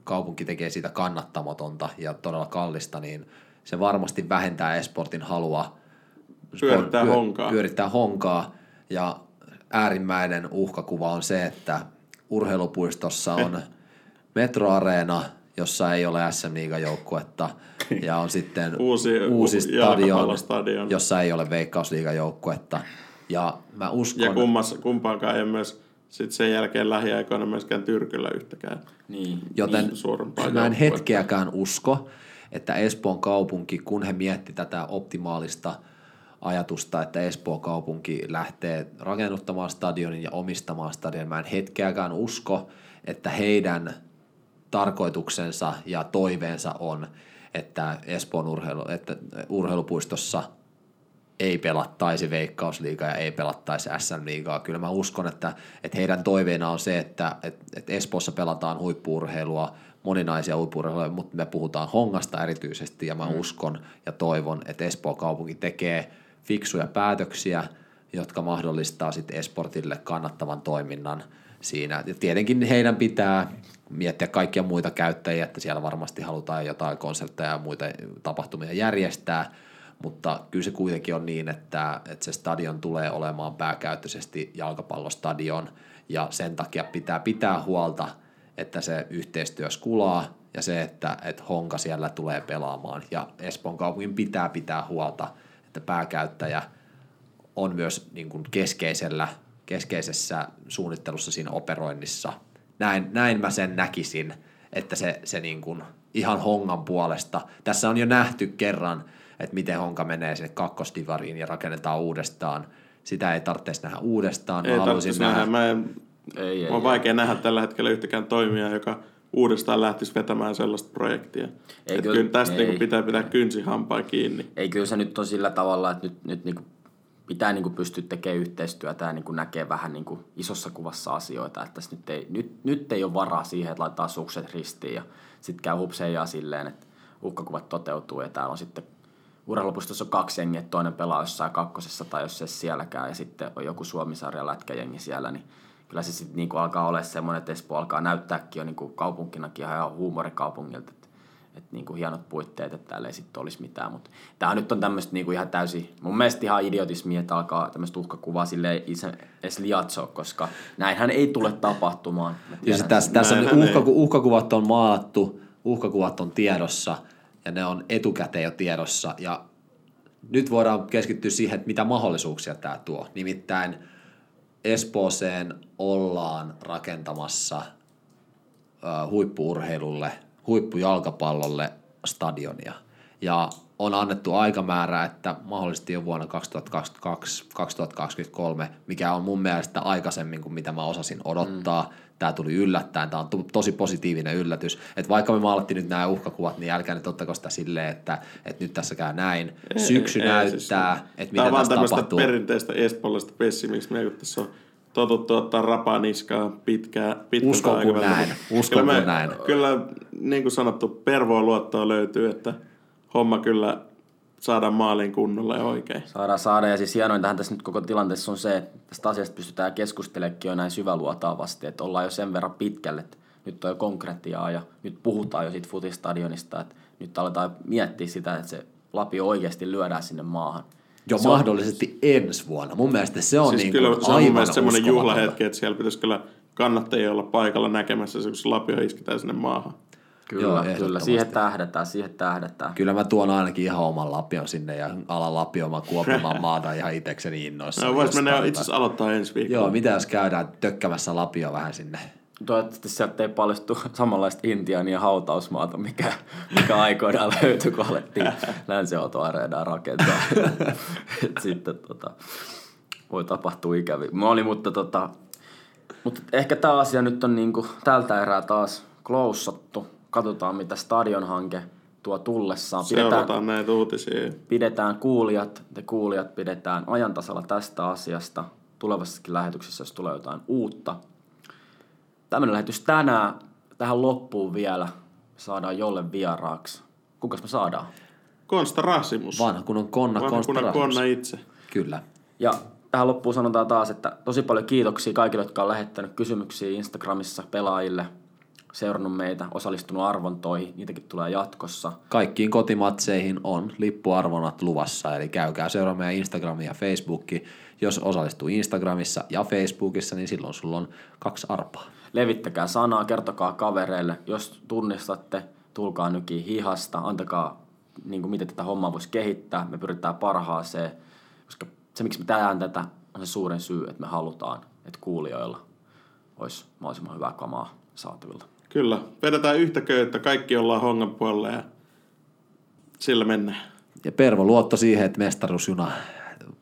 kaupunki tekee siitä kannattamatonta ja todella kallista, niin se varmasti vähentää Esportin halua Pyörittää honkaa. pyörittää honkaa ja äärimmäinen uhkakuva on se, että urheilupuistossa on <clears throat> metroareena, jossa ei ole SM joukkuetta ja on sitten Uusi- uusi stadion, jalkapallostadion. jossa ei ole veikkausliigajoukkuetta. Ja mä uskon, Ja kummassa, kumpaankaan ei myös sit sen jälkeen lähiaikoina myöskään Tyrkyllä yhtäkään. Niin. joten niin mä en joukkuetta. hetkeäkään usko, että Espoon kaupunki, kun he mietti tätä optimaalista ajatusta, että Espoon kaupunki lähtee rakennuttamaan stadionin ja omistamaan stadionin, mä en hetkeäkään usko, että heidän tarkoituksensa ja toiveensa on, että Espoon urheilu, että urheilupuistossa ei pelattaisi veikkausliigaa ja ei pelattaisi SM-liigaa. Kyllä mä uskon, että, että heidän toiveena on se, että, että, että Espoossa pelataan huippuurheilua, moninaisia huippuurheilua, mutta me puhutaan Hongasta erityisesti ja mä mm. uskon ja toivon, että Espoon kaupunki tekee fiksuja päätöksiä, jotka mahdollistaa sitten Esportille kannattavan toiminnan siinä. Ja tietenkin heidän pitää miettiä kaikkia muita käyttäjiä, että siellä varmasti halutaan jotain konsertteja ja muita tapahtumia järjestää, mutta kyllä se kuitenkin on niin, että, että se stadion tulee olemaan pääkäyttöisesti jalkapallostadion. Ja sen takia pitää pitää huolta, että se yhteistyö skulaa ja se, että, että Honka siellä tulee pelaamaan. Ja Espoon kaupungin pitää pitää huolta, että pääkäyttäjä on myös niin kuin keskeisellä, keskeisessä suunnittelussa siinä operoinnissa. Näin, näin mä sen näkisin, että se, se niin kuin ihan Hongan puolesta. Tässä on jo nähty kerran, että miten Honka menee sinne kakkosdivariin ja rakennetaan uudestaan. Sitä ei tarvitsisi nähdä uudestaan. Ei mä haluaisin tarvitsisi nähdä. Mä en, Ei, ei, on ei. vaikea nähdä tällä hetkellä yhtäkään toimijaa, joka uudestaan lähtisi vetämään sellaista projektia. Ei kyllä- kyllä tästä ei. niinku pitää pitää kynsi hampaa kiinni. ei kyllä se nyt on sillä tavalla, että nyt, nyt niin pitää niin pystyä tekemään yhteistyötä ja niin näkee vähän niin isossa kuvassa asioita. Että nyt, ei, nyt, nyt ei ole varaa siihen, että laittaa sukset ristiin ja sitten käy hupseijaa silleen, että uhkakuvat toteutuu ja täällä on sitten urheilupuistossa on kaksi jengiä, että toinen pelaa jossain kakkosessa tai jos se sielläkään ja sitten on joku Suomisarja lätkäjengi siellä, niin kyllä se sitten niin alkaa olla semmoinen, että Espoo alkaa näyttääkin jo niin kaupunkinakin ihan huumorikaupungilta, että että niinku hienot puitteet, että täällä ei sitten olisi mitään. Mutta tämä nyt on tämmöistä niinku ihan täysin, mun mielestä ihan idiotismia, että alkaa tämmöistä uhkakuvaa sille itse edes liatsoa, koska näinhän ei tule tapahtumaan. Siis tiedän tässä, tässä on ei. uhkaku, uhkakuvat on maalattu, uhkakuvat on tiedossa ja ne on etukäteen jo tiedossa ja nyt voidaan keskittyä siihen, että mitä mahdollisuuksia tämä tuo. Nimittäin Espooseen ollaan rakentamassa huippuurheilulle, huippujalkapallolle stadionia. Ja on annettu aikamäärä, että mahdollisesti jo vuonna 2022-2023, mikä on mun mielestä aikaisemmin kuin mitä mä osasin odottaa. Mm. Tämä tuli yllättäen, tämä on to- tosi positiivinen yllätys. Että vaikka me maalattiin nyt nämä uhkakuvat, niin älkää nyt ottako sitä silleen, että, että nyt tässä käy näin. Syksy Ei, näyttää, siis- että mitä on vaan tässä tämmöistä tapahtuu. perinteistä espoolaista pessimismiä, kun tässä on totuttu ottaa rapaa niskaa pitkää, pitkältä Uskon kun näin, uskon kyllä kun näin. Kyllä, niin kuin sanottu, pervoa luottoa löytyy, että homma kyllä saadaan maaliin kunnolla ja oikein. Saadaan saada, ja siis hienointahan tässä nyt koko tilanteessa on se, että tästä asiasta pystytään keskustelemaan jo näin syväluotaavasti, että ollaan jo sen verran pitkälle, että nyt on jo konkretiaa ja nyt puhutaan jo siitä futistadionista, että nyt aletaan miettiä sitä, että se lapio oikeasti lyödään sinne maahan. Jo mahdollisesti ensi vuonna. Mun mielestä se on Siis niin kyllä kuin se on mun aivan mielestä semmoinen juhlahetki, että siellä pitäisi kyllä kannattajia olla paikalla näkemässä se, kun se lapio isketään sinne maahan. Kyllä, Joo, kyllä. Siihen tähdätään, siihen tähdätään. Kyllä mä tuon ainakin ihan oman lapion sinne ja alan lapiomaan kuopimaan <laughs> maata ihan itsekseni innoissa. No, vois mennä itse asiassa aloittaa ensi viikolla. Joo, mitä jos käydään tökkämässä lapio vähän sinne. Toivottavasti sieltä ei paljastu samanlaista intiaania hautausmaata, mikä, mikä aikoinaan löytyi, kun alettiin länsi rakentaa. Sitten tota, voi tapahtua ikäviä. Mä olin, mutta, tota, mutta ehkä tämä asia nyt on niinku tältä erää taas klousattu. Katsotaan, mitä stadionhanke tuo tullessaan. Seurataan näitä uutisia. pidetään kuulijat, te kuulijat pidetään ajan tasalla tästä asiasta tulevassakin lähetyksessä, jos tulee jotain uutta. Tämmöinen lähetys tänään, tähän loppuun vielä, saadaan jolle vieraaksi. Kukas me saadaan? Konsta Rasimus. Vanha kun on konna, Vanha kunnon konspiraatiossa. konna itse. Kyllä. Ja tähän loppuun sanotaan taas, että tosi paljon kiitoksia kaikille, jotka on lähettänyt kysymyksiä Instagramissa pelaajille, seurannut meitä, osallistunut arvontoihin, niitäkin tulee jatkossa. Kaikkiin kotimatseihin on lippuarvonat luvassa, eli käykää seuraa meidän Instagramia ja Facebookia. Jos osallistuu Instagramissa ja Facebookissa, niin silloin sulla on kaksi arpaa. Levittäkää sanaa, kertokaa kavereille. Jos tunnistatte, tulkaa nykiin hihasta, antakaa niin kuin miten tätä hommaa voisi kehittää. Me pyritään parhaaseen, koska se miksi me tehdään tätä on se suurin syy, että me halutaan, että kuulijoilla olisi mahdollisimman hyvää kamaa saatavilla. Kyllä. Vedetään yhtä köyttä, kaikki ollaan hongan puolella ja sillä mennään. Ja Pervo luotto siihen, että mestaruusjuna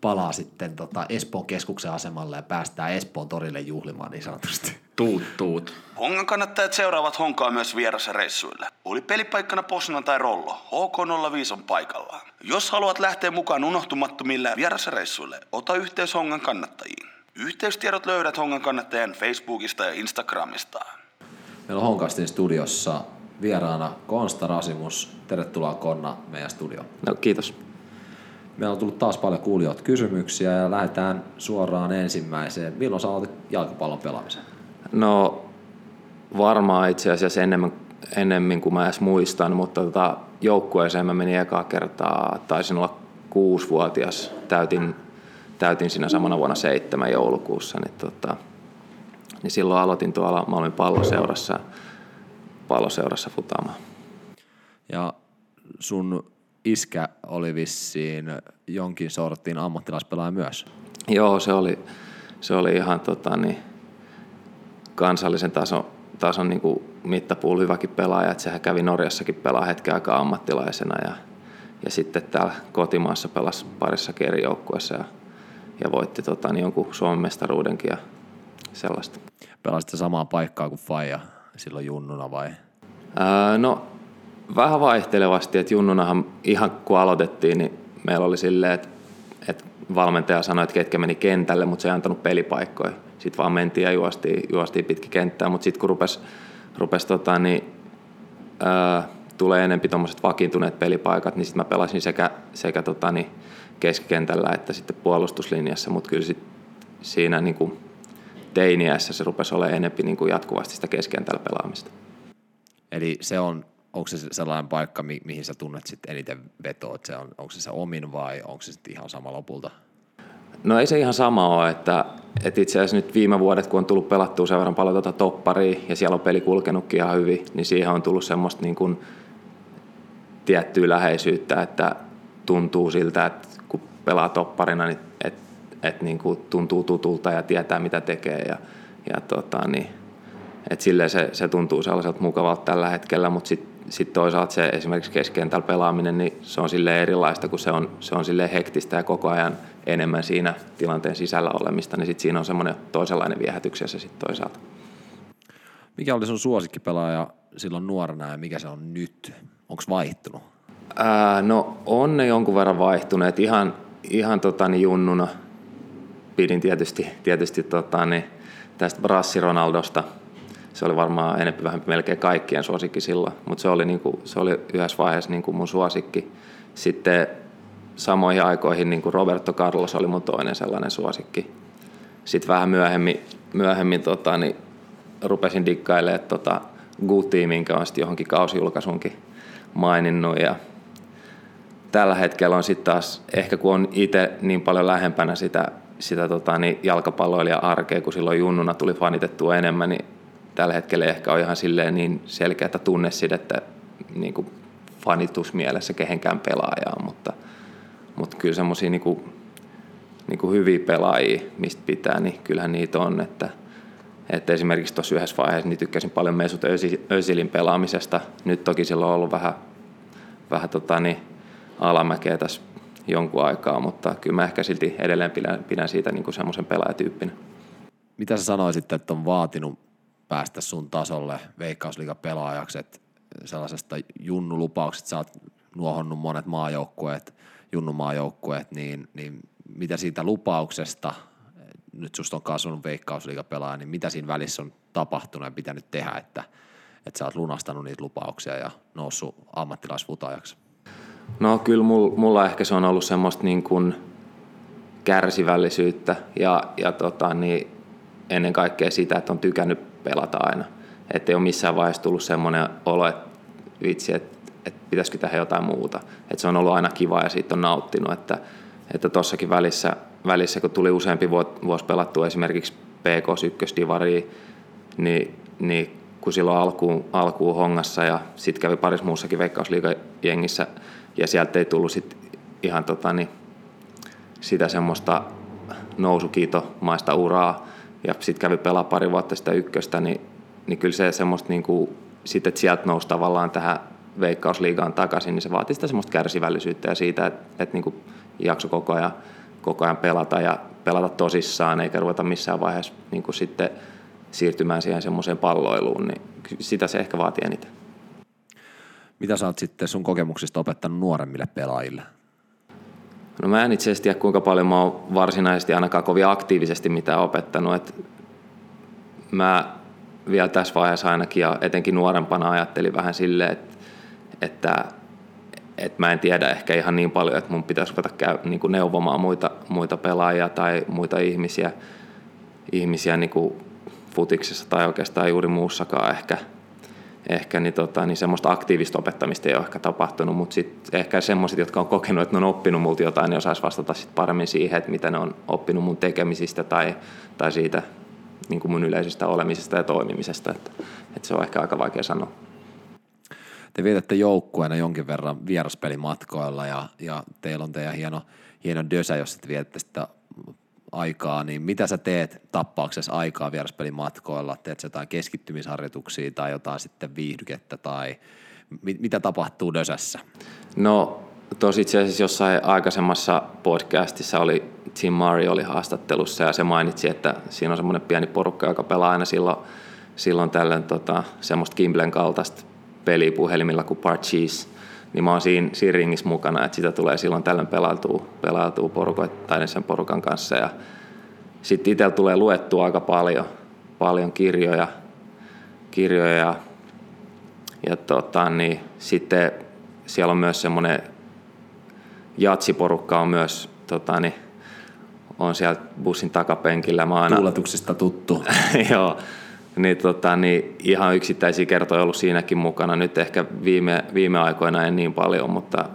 palaa sitten tota Espoon keskuksen asemalle ja päästään Espoon torille juhlimaan niin sanotusti. Tuut, tuut. Hongan kannattajat seuraavat Honkaa myös vierasreissuille. Oli pelipaikkana Posna tai Rollo, HK05 on paikallaan. Jos haluat lähteä mukaan unohtumattomille vierasreissuille, ota yhteys Hongan kannattajiin. Yhteystiedot löydät Hongan kannattajan Facebookista ja Instagramista. Meillä on Honkastin studiossa vieraana Konsta Rasimus. Tervetuloa Konna meidän studioon. No kiitos. Meillä on tullut taas paljon kuulijoita kysymyksiä ja lähdetään suoraan ensimmäiseen. Milloin sä aloitit jalkapallon pelaamisen? No varmaan itse asiassa enemmän, ennemmin kuin mä edes muistan, mutta tota, joukkueeseen mä menin ekaa kertaa, taisin olla kuusivuotias, täytin, täytin siinä samana vuonna seitsemän joulukuussa, niin, tota, niin silloin aloitin tuolla Malmin palloseurassa, palloseurassa futaamaan. Ja sun iskä oli vissiin jonkin sortin ammattilaispelaaja myös. Joo, se oli, se oli ihan tota, niin, kansallisen tason, tason niin kuin mittapuulla hyväkin pelaaja. Että sehän kävi Norjassakin pelaa hetken aikaa ammattilaisena ja, ja sitten täällä kotimaassa pelasi parissa eri joukkueessa ja, ja voitti tota, niin jonkun Suomen mestaruudenkin ja sellaista. Pelasit sä samaa paikkaa kuin Faija silloin junnuna vai? Ää, no vähän vaihtelevasti, että junnunahan ihan kun aloitettiin, niin meillä oli silleen, että, että valmentaja sanoi, että ketkä meni kentälle, mutta se ei antanut pelipaikkoja. Sitten vaan mentiin ja juostiin, juostiin pitki kenttää, mutta sitten kun rupesi, rupesi tota, niin, ää, tulee enempi tuommoiset vakiintuneet pelipaikat, niin sitten mä pelasin sekä, sekä tota, niin, keskikentällä että sitten puolustuslinjassa, mutta kyllä sit siinä niin kuin, teiniässä se rupesi olemaan enempi niin kuin jatkuvasti sitä keskikentällä pelaamista. Eli se on, onko se sellainen paikka, mi- mihin sä tunnet sitten eniten vetoa, että se on, onko se se omin vai onko se sitten ihan sama lopulta? No ei se ihan sama ole, että, että itse asiassa nyt viime vuodet, kun on tullut pelattua sen verran paljon tuota topparia ja siellä on peli kulkenutkin ihan hyvin, niin siihen on tullut semmoista niin kuin tiettyä läheisyyttä, että tuntuu siltä, että kun pelaa topparina, niin että, että niin kuin tuntuu tutulta ja tietää mitä tekee ja, ja tota, niin, että silleen se, se tuntuu sellaiselta mukavalta tällä hetkellä, mutta sitten sit toisaalta se esimerkiksi keskentällä pelaaminen, niin se on sille erilaista, kun se on, se on sille hektistä ja koko ajan enemmän siinä tilanteen sisällä olemista, niin sitten siinä on semmoinen toisenlainen viehätyksessä sitten toisaalta. Mikä oli sun suosikkipelaaja silloin nuorena ja mikä se on nyt? Onko vaihtunut? Ää, no on ne jonkun verran vaihtuneet. Ihan, ihan tota, niin junnuna pidin tietysti, tietysti tota, niin tästä Brassi Ronaldosta. Se oli varmaan enemmän vähän melkein kaikkien suosikki silloin, mutta se oli, niinku, se oli yhdessä vaiheessa niinku mun suosikki. Sitten samoihin aikoihin niinku Roberto Carlos oli mun toinen sellainen suosikki. Sitten vähän myöhemmin, myöhemmin tota, niin rupesin dikkailemaan tota Gutia, minkä on sitten johonkin kausijulkaisunkin maininnut. Ja tällä hetkellä on sitten taas, ehkä kun on itse niin paljon lähempänä sitä, sitä tota, niin jalkapalloilija-arkea, kun silloin junnuna tuli fanitettua enemmän, niin tällä hetkellä ehkä ole ihan silleen niin selkeätä tunnesidettä niin kuin fanitusmielessä kehenkään pelaajaa, mutta, mutta kyllä semmoisia niin niin hyviä pelaajia, mistä pitää, niin kyllähän niitä on, että, että esimerkiksi tuossa yhdessä vaiheessa niin tykkäsin paljon Mesut Özilin pelaamisesta. Nyt toki sillä on ollut vähän, vähän tota, niin, alamäkeä tässä jonkun aikaa, mutta kyllä mä ehkä silti edelleen pidän, pidän siitä niin semmoisen pelaajatyyppinä. Mitä sä sanoisit, että on vaatinut päästä sun tasolle veikkausliiga pelaajaksi, että sellaisesta junnulupauksesta sä oot nuohonnut monet maajoukkueet, junnumaajoukkueet, niin, niin mitä siitä lupauksesta, nyt susta on kasvanut veikkausliigapelaaja, niin mitä siinä välissä on tapahtunut ja pitänyt tehdä, että, että sä oot lunastanut niitä lupauksia ja noussut ammattilaisfutajaksi? No kyllä mulla ehkä se on ollut semmoista niin kuin kärsivällisyyttä ja, ja tota, niin ennen kaikkea sitä, että on tykännyt pelata aina. Että ei ole missään vaiheessa tullut semmoinen olo, että vitsi, että, että pitäisikö tehdä jotain muuta. Että se on ollut aina kiva ja siitä on nauttinut. Että, että tossakin välissä, välissä, kun tuli useampi vuosi pelattua esimerkiksi PK ykkösdivariin, niin, niin kun silloin alkuun, alkuun hongassa ja sitten kävi parissa muussakin veikkausliigajengissä ja sieltä ei tullut sit ihan tota, niin, sitä semmoista nousukiitomaista uraa ja sitten kävi pelaa pari vuotta sitä ykköstä, niin, niin kyllä se semmoista niin kuin, sit, että sieltä nousi tavallaan tähän veikkausliigaan takaisin, niin se vaatii sitä semmoista kärsivällisyyttä ja siitä, että, että niin kuin jakso koko ajan, koko ajan pelata ja pelata tosissaan, eikä ruveta missään vaiheessa niin kuin sitten siirtymään siihen semmoiseen palloiluun, niin sitä se ehkä vaatii eniten. Mitä sä oot sitten sun kokemuksista opettanut nuoremmille pelaajille? No mä en itse asiassa tiedä, kuinka paljon mä oon varsinaisesti ainakaan kovin aktiivisesti mitä opettanut. Et mä vielä tässä vaiheessa ainakin ja etenkin nuorempana ajattelin vähän silleen, että, että, että mä en tiedä ehkä ihan niin paljon, että mun pitäisi ruveta käy, niin kuin neuvomaan muita, muita pelaajia tai muita ihmisiä, ihmisiä niin kuin futiksessa tai oikeastaan juuri muussakaan ehkä – ehkä niin, tota, niin semmoista aktiivista opettamista ei ole ehkä tapahtunut, mutta sitten ehkä semmoiset, jotka on kokenut, että ne on oppinut multa jotain, niin osaisi vastata sit paremmin siihen, että mitä ne on oppinut mun tekemisistä tai, tai siitä niin kuin mun yleisestä olemisesta ja toimimisesta, että, että se on ehkä aika vaikea sanoa. Te vietätte joukkueena jonkin verran vieraspelimatkoilla ja, ja teillä on teidän hieno, hieno dösä, jos te vietätte sitä aikaa, niin mitä sä teet tappauksessa aikaa vieraspelimatkoilla? Teet jotain keskittymisharjoituksia tai jotain sitten viihdykettä tai mit, mitä tapahtuu Dösässä? No tosi itse asiassa jossain aikaisemmassa podcastissa oli Tim Murray oli haastattelussa ja se mainitsi, että siinä on semmoinen pieni porukka, joka pelaa aina silloin, silloin tällöin tota, semmoista Kimblen kaltaista peliä puhelimilla kuin Parcheese – niin mä oon siinä, siinä ringissä mukana, että sitä tulee silloin tällöin pelautuu, pelautuu porukoittain sen porukan kanssa. Ja sitten itsellä tulee luettua aika paljon, paljon kirjoja, kirjoja ja, ja tota, niin, sitten siellä on myös semmoinen jatsiporukka on myös tota, niin, on siellä bussin takapenkillä. Mä aina, Tuuletuksista tuttu. <laughs> joo, niin, tota, niin ihan yksittäisiä kertoja ollut siinäkin mukana. Nyt ehkä viime, viime aikoina en niin paljon, mutta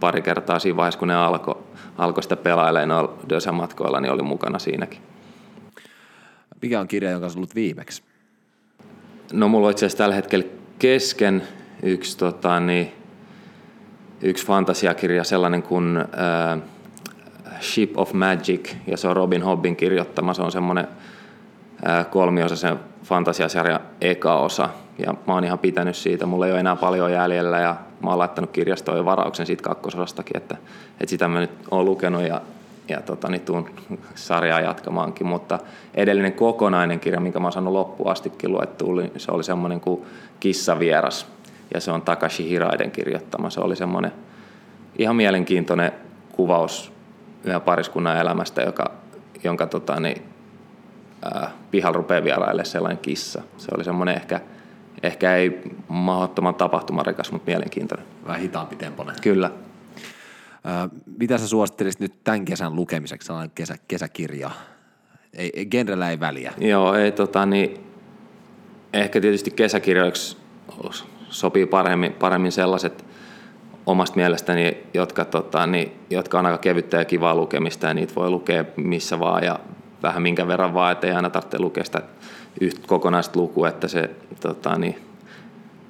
pari kertaa siinä vaiheessa, kun ne alkoi alko sitä pelailemaan noilla matkoilla, niin oli mukana siinäkin. Mikä on kirja, jonka olet viimeksi? No mulla on itse asiassa tällä hetkellä kesken yksi, tota, niin, yksi fantasiakirja, sellainen kuin äh, Ship of Magic, ja se on Robin Hobbin kirjoittama. Se on semmoinen kolmiosaisen fantasiasarjan eka osa. Ja mä oon ihan pitänyt siitä. Mulla ei ole enää paljon jäljellä ja mä oon laittanut kirjastoon jo varauksen siitä kakkososastakin, että, että sitä mä nyt oon lukenut ja, ja tota, niin tuun sarjaa jatkamaankin. Mutta edellinen kokonainen kirja, minkä mä oon saanut loppuun astikin luettua, niin se oli semmoinen kuin Kissavieras. Ja se on Takashi Hiraiden kirjoittama. Se oli semmoinen ihan mielenkiintoinen kuvaus yhden pariskunnan elämästä, joka, jonka tota, niin, äh, pihalla rupeaa vieraille sellainen kissa. Se oli semmoinen ehkä, ehkä ei mahdottoman tapahtumarikas, mutta mielenkiintoinen. Vähän hitaampi tempoinen. Kyllä. Äh, mitä sä suosittelisit nyt tämän kesän lukemiseksi, sellainen kesä, kesäkirja? Ei, genrellä ei väliä. Joo, ei tota niin, ehkä tietysti kesäkirjoiksi sopii paremmin, paremmin sellaiset omasta mielestäni, jotka, tota, niin, jotka on aika kevyttä ja kivaa lukemista ja niitä voi lukea missä vaan ja vähän minkä verran vaan, ettei aina tarvitse lukea sitä yhtä kokonaista lukua, että se tota, niin,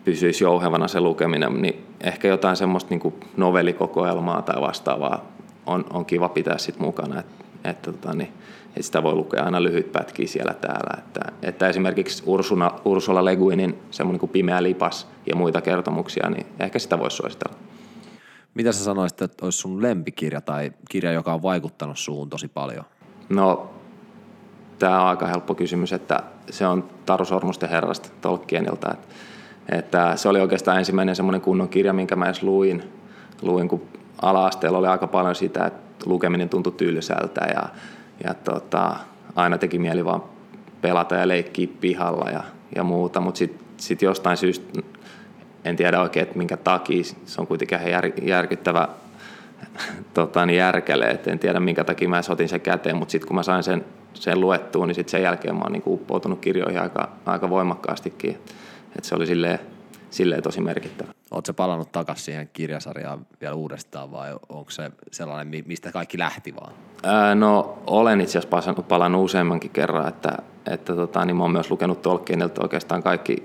pysyisi jouhevana se lukeminen, niin ehkä jotain semmoista niin novellikokoelmaa tai vastaavaa on, on kiva pitää sit mukana, että, että, tota, niin, että sitä voi lukea aina lyhyt pätkiä siellä täällä. Että, että esimerkiksi Ursula, Ursula Le Guinin semmoinen kuin Pimeä lipas ja muita kertomuksia, niin ehkä sitä voisi suositella. Mitä sä sanoisit, että olisi sun lempikirja tai kirja, joka on vaikuttanut suhun tosi paljon? No, tämä on aika helppo kysymys, että se on Taru Sormusten herrasta Tolkienilta. Että, että se oli oikeastaan ensimmäinen semmoinen kunnon kirja, minkä mä edes luin, luin kun ala-asteella oli aika paljon sitä, että lukeminen tuntui tylsältä ja, ja tota, aina teki mieli vaan pelata ja leikkiä pihalla ja, ja muuta, mutta sitten sit jostain syystä, en tiedä oikein, että minkä takia, se on kuitenkin ihan jär, järkyttävä tota, niin järkele, että en tiedä minkä takia mä otin sen käteen, mutta sitten kun mä sain sen, sen luettua, niin sitten sen jälkeen mä oon niin uppoutunut kirjoihin aika, aika voimakkaastikin, että se oli silleen, silleen tosi merkittävä. Oletko palannut takaisin siihen kirjasarjaan vielä uudestaan vai onko se sellainen, mistä kaikki lähti vaan? Ää, no olen itse asiassa palannut useammankin kerran, että, että tota, niin mä oon myös lukenut Tolkienilta oikeastaan kaikki,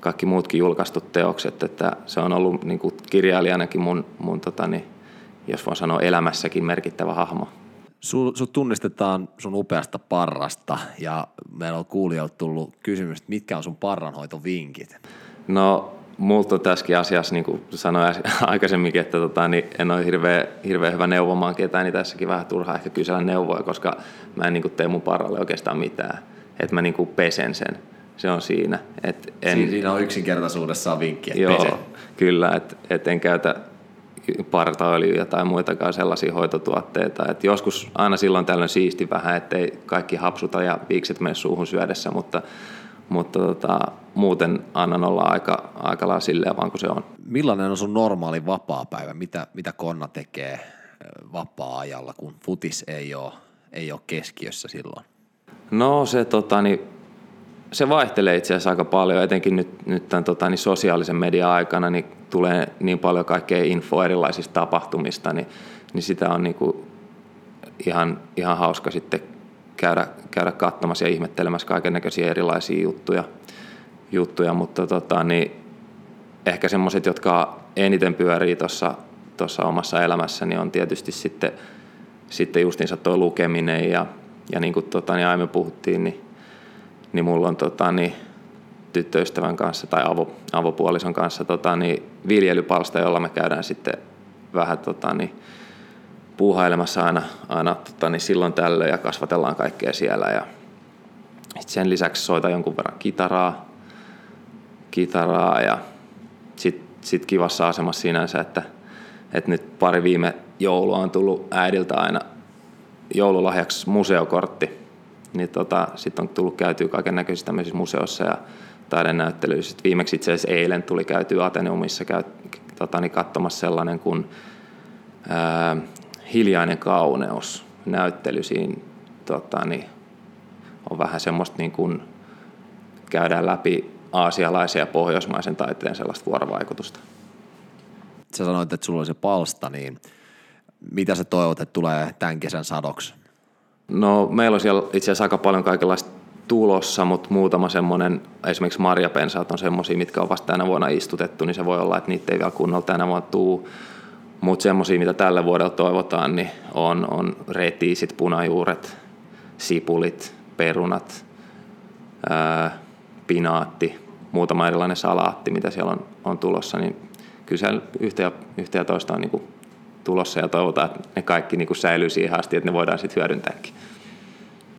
kaikki muutkin julkaistut teokset, että se on ollut niin kuin kirjailijanakin mun, mun tota, niin, jos voin sanoa elämässäkin merkittävä hahmo. Sut tunnistetaan sun upeasta parrasta ja meillä on kuulijoilta tullut kysymys, että mitkä on sun parranhoitovinkit? No multa tässäkin asiassa, niin kuin sanoin <laughs> aikaisemminkin, että tota, niin en ole hirveän, hirveän hyvä neuvomaan ketään, niin tässäkin vähän turhaa ehkä kysellä neuvoja, koska mä en niin kuin, tee mun parralle oikeastaan mitään. Että mä niin kuin, pesen sen. Se on siinä. Et en, siinä on yksinkertaisuudessaan vinkki, että joo, pesen. kyllä, että et en käytä partaöljyjä tai muitakaan sellaisia hoitotuotteita. Et joskus aina silloin tällöin siisti vähän, ettei kaikki hapsuta ja viikset mene suuhun syödessä, mutta mutta tota, muuten annan olla aika, aika lailla silleen vaan kuin se on. Millainen on sun normaali vapaa-päivä? Mitä, mitä Konna tekee vapaa-ajalla, kun futis ei ole, ei ole keskiössä silloin? No se, tota, niin, se vaihtelee itse asiassa aika paljon, etenkin nyt, nyt tämän tota, niin sosiaalisen median aikana niin tulee niin paljon kaikkea infoa erilaisista tapahtumista, niin, niin sitä on niin kuin ihan, ihan hauska sitten käydä, käydä katsomassa ja ihmettelemässä kaiken näköisiä erilaisia juttuja, juttuja. Mutta tota, niin ehkä semmoiset, jotka eniten pyörii tuossa omassa elämässäni on tietysti sitten, sitten justiinsa tuo lukeminen ja, ja niin kuin tota, niin aiemmin puhuttiin, niin, niin mulla on tota, niin, tyttöystävän kanssa tai avo, avopuolison kanssa tota, niin viljelypalsta, jolla me käydään sitten vähän tota, niin, puuhailemassa aina, aina tota, niin silloin tällöin ja kasvatellaan kaikkea siellä. Ja sen lisäksi soita jonkun verran kitaraa, kitaraa ja sitten sit kivassa asemassa sinänsä, että, että nyt pari viime joulua on tullut äidiltä aina joululahjaksi museokortti. Niin tota, sitten on tullut käytyä kaiken näköisissä tämmöisissä museoissa ja taidenäyttelyissä. Viimeksi itse asiassa eilen tuli käytyä Ateneumissa käy, tota, niin katsomassa sellainen kuin ää, hiljainen kauneus näyttely siinä tota, niin on vähän semmoista niin kuin käydään läpi aasialaisen ja pohjoismaisen taiteen sellaista vuorovaikutusta. Sä sanoit, että sulla oli se palsta, niin mitä sä toivot, että tulee tämän kesän sadoksi? No meillä on siellä itse asiassa aika paljon kaikenlaista tulossa, mutta muutama semmoinen, esimerkiksi marjapensaat on semmoisia, mitkä on vasta tänä vuonna istutettu, niin se voi olla, että niitä ei vielä kunnolla tänä vuonna tuu. Mutta semmoisia, mitä tällä vuodella toivotaan, niin on, on retiisit, punajuuret, sipulit, perunat, ää, pinaatti, muutama erilainen salaatti, mitä siellä on, on tulossa, niin kyllä yhtä ja, yhtä ja toista on niin tulossa ja toivotaan, että ne kaikki niin kuin säilyy siihen asti, että ne voidaan sitten hyödyntääkin.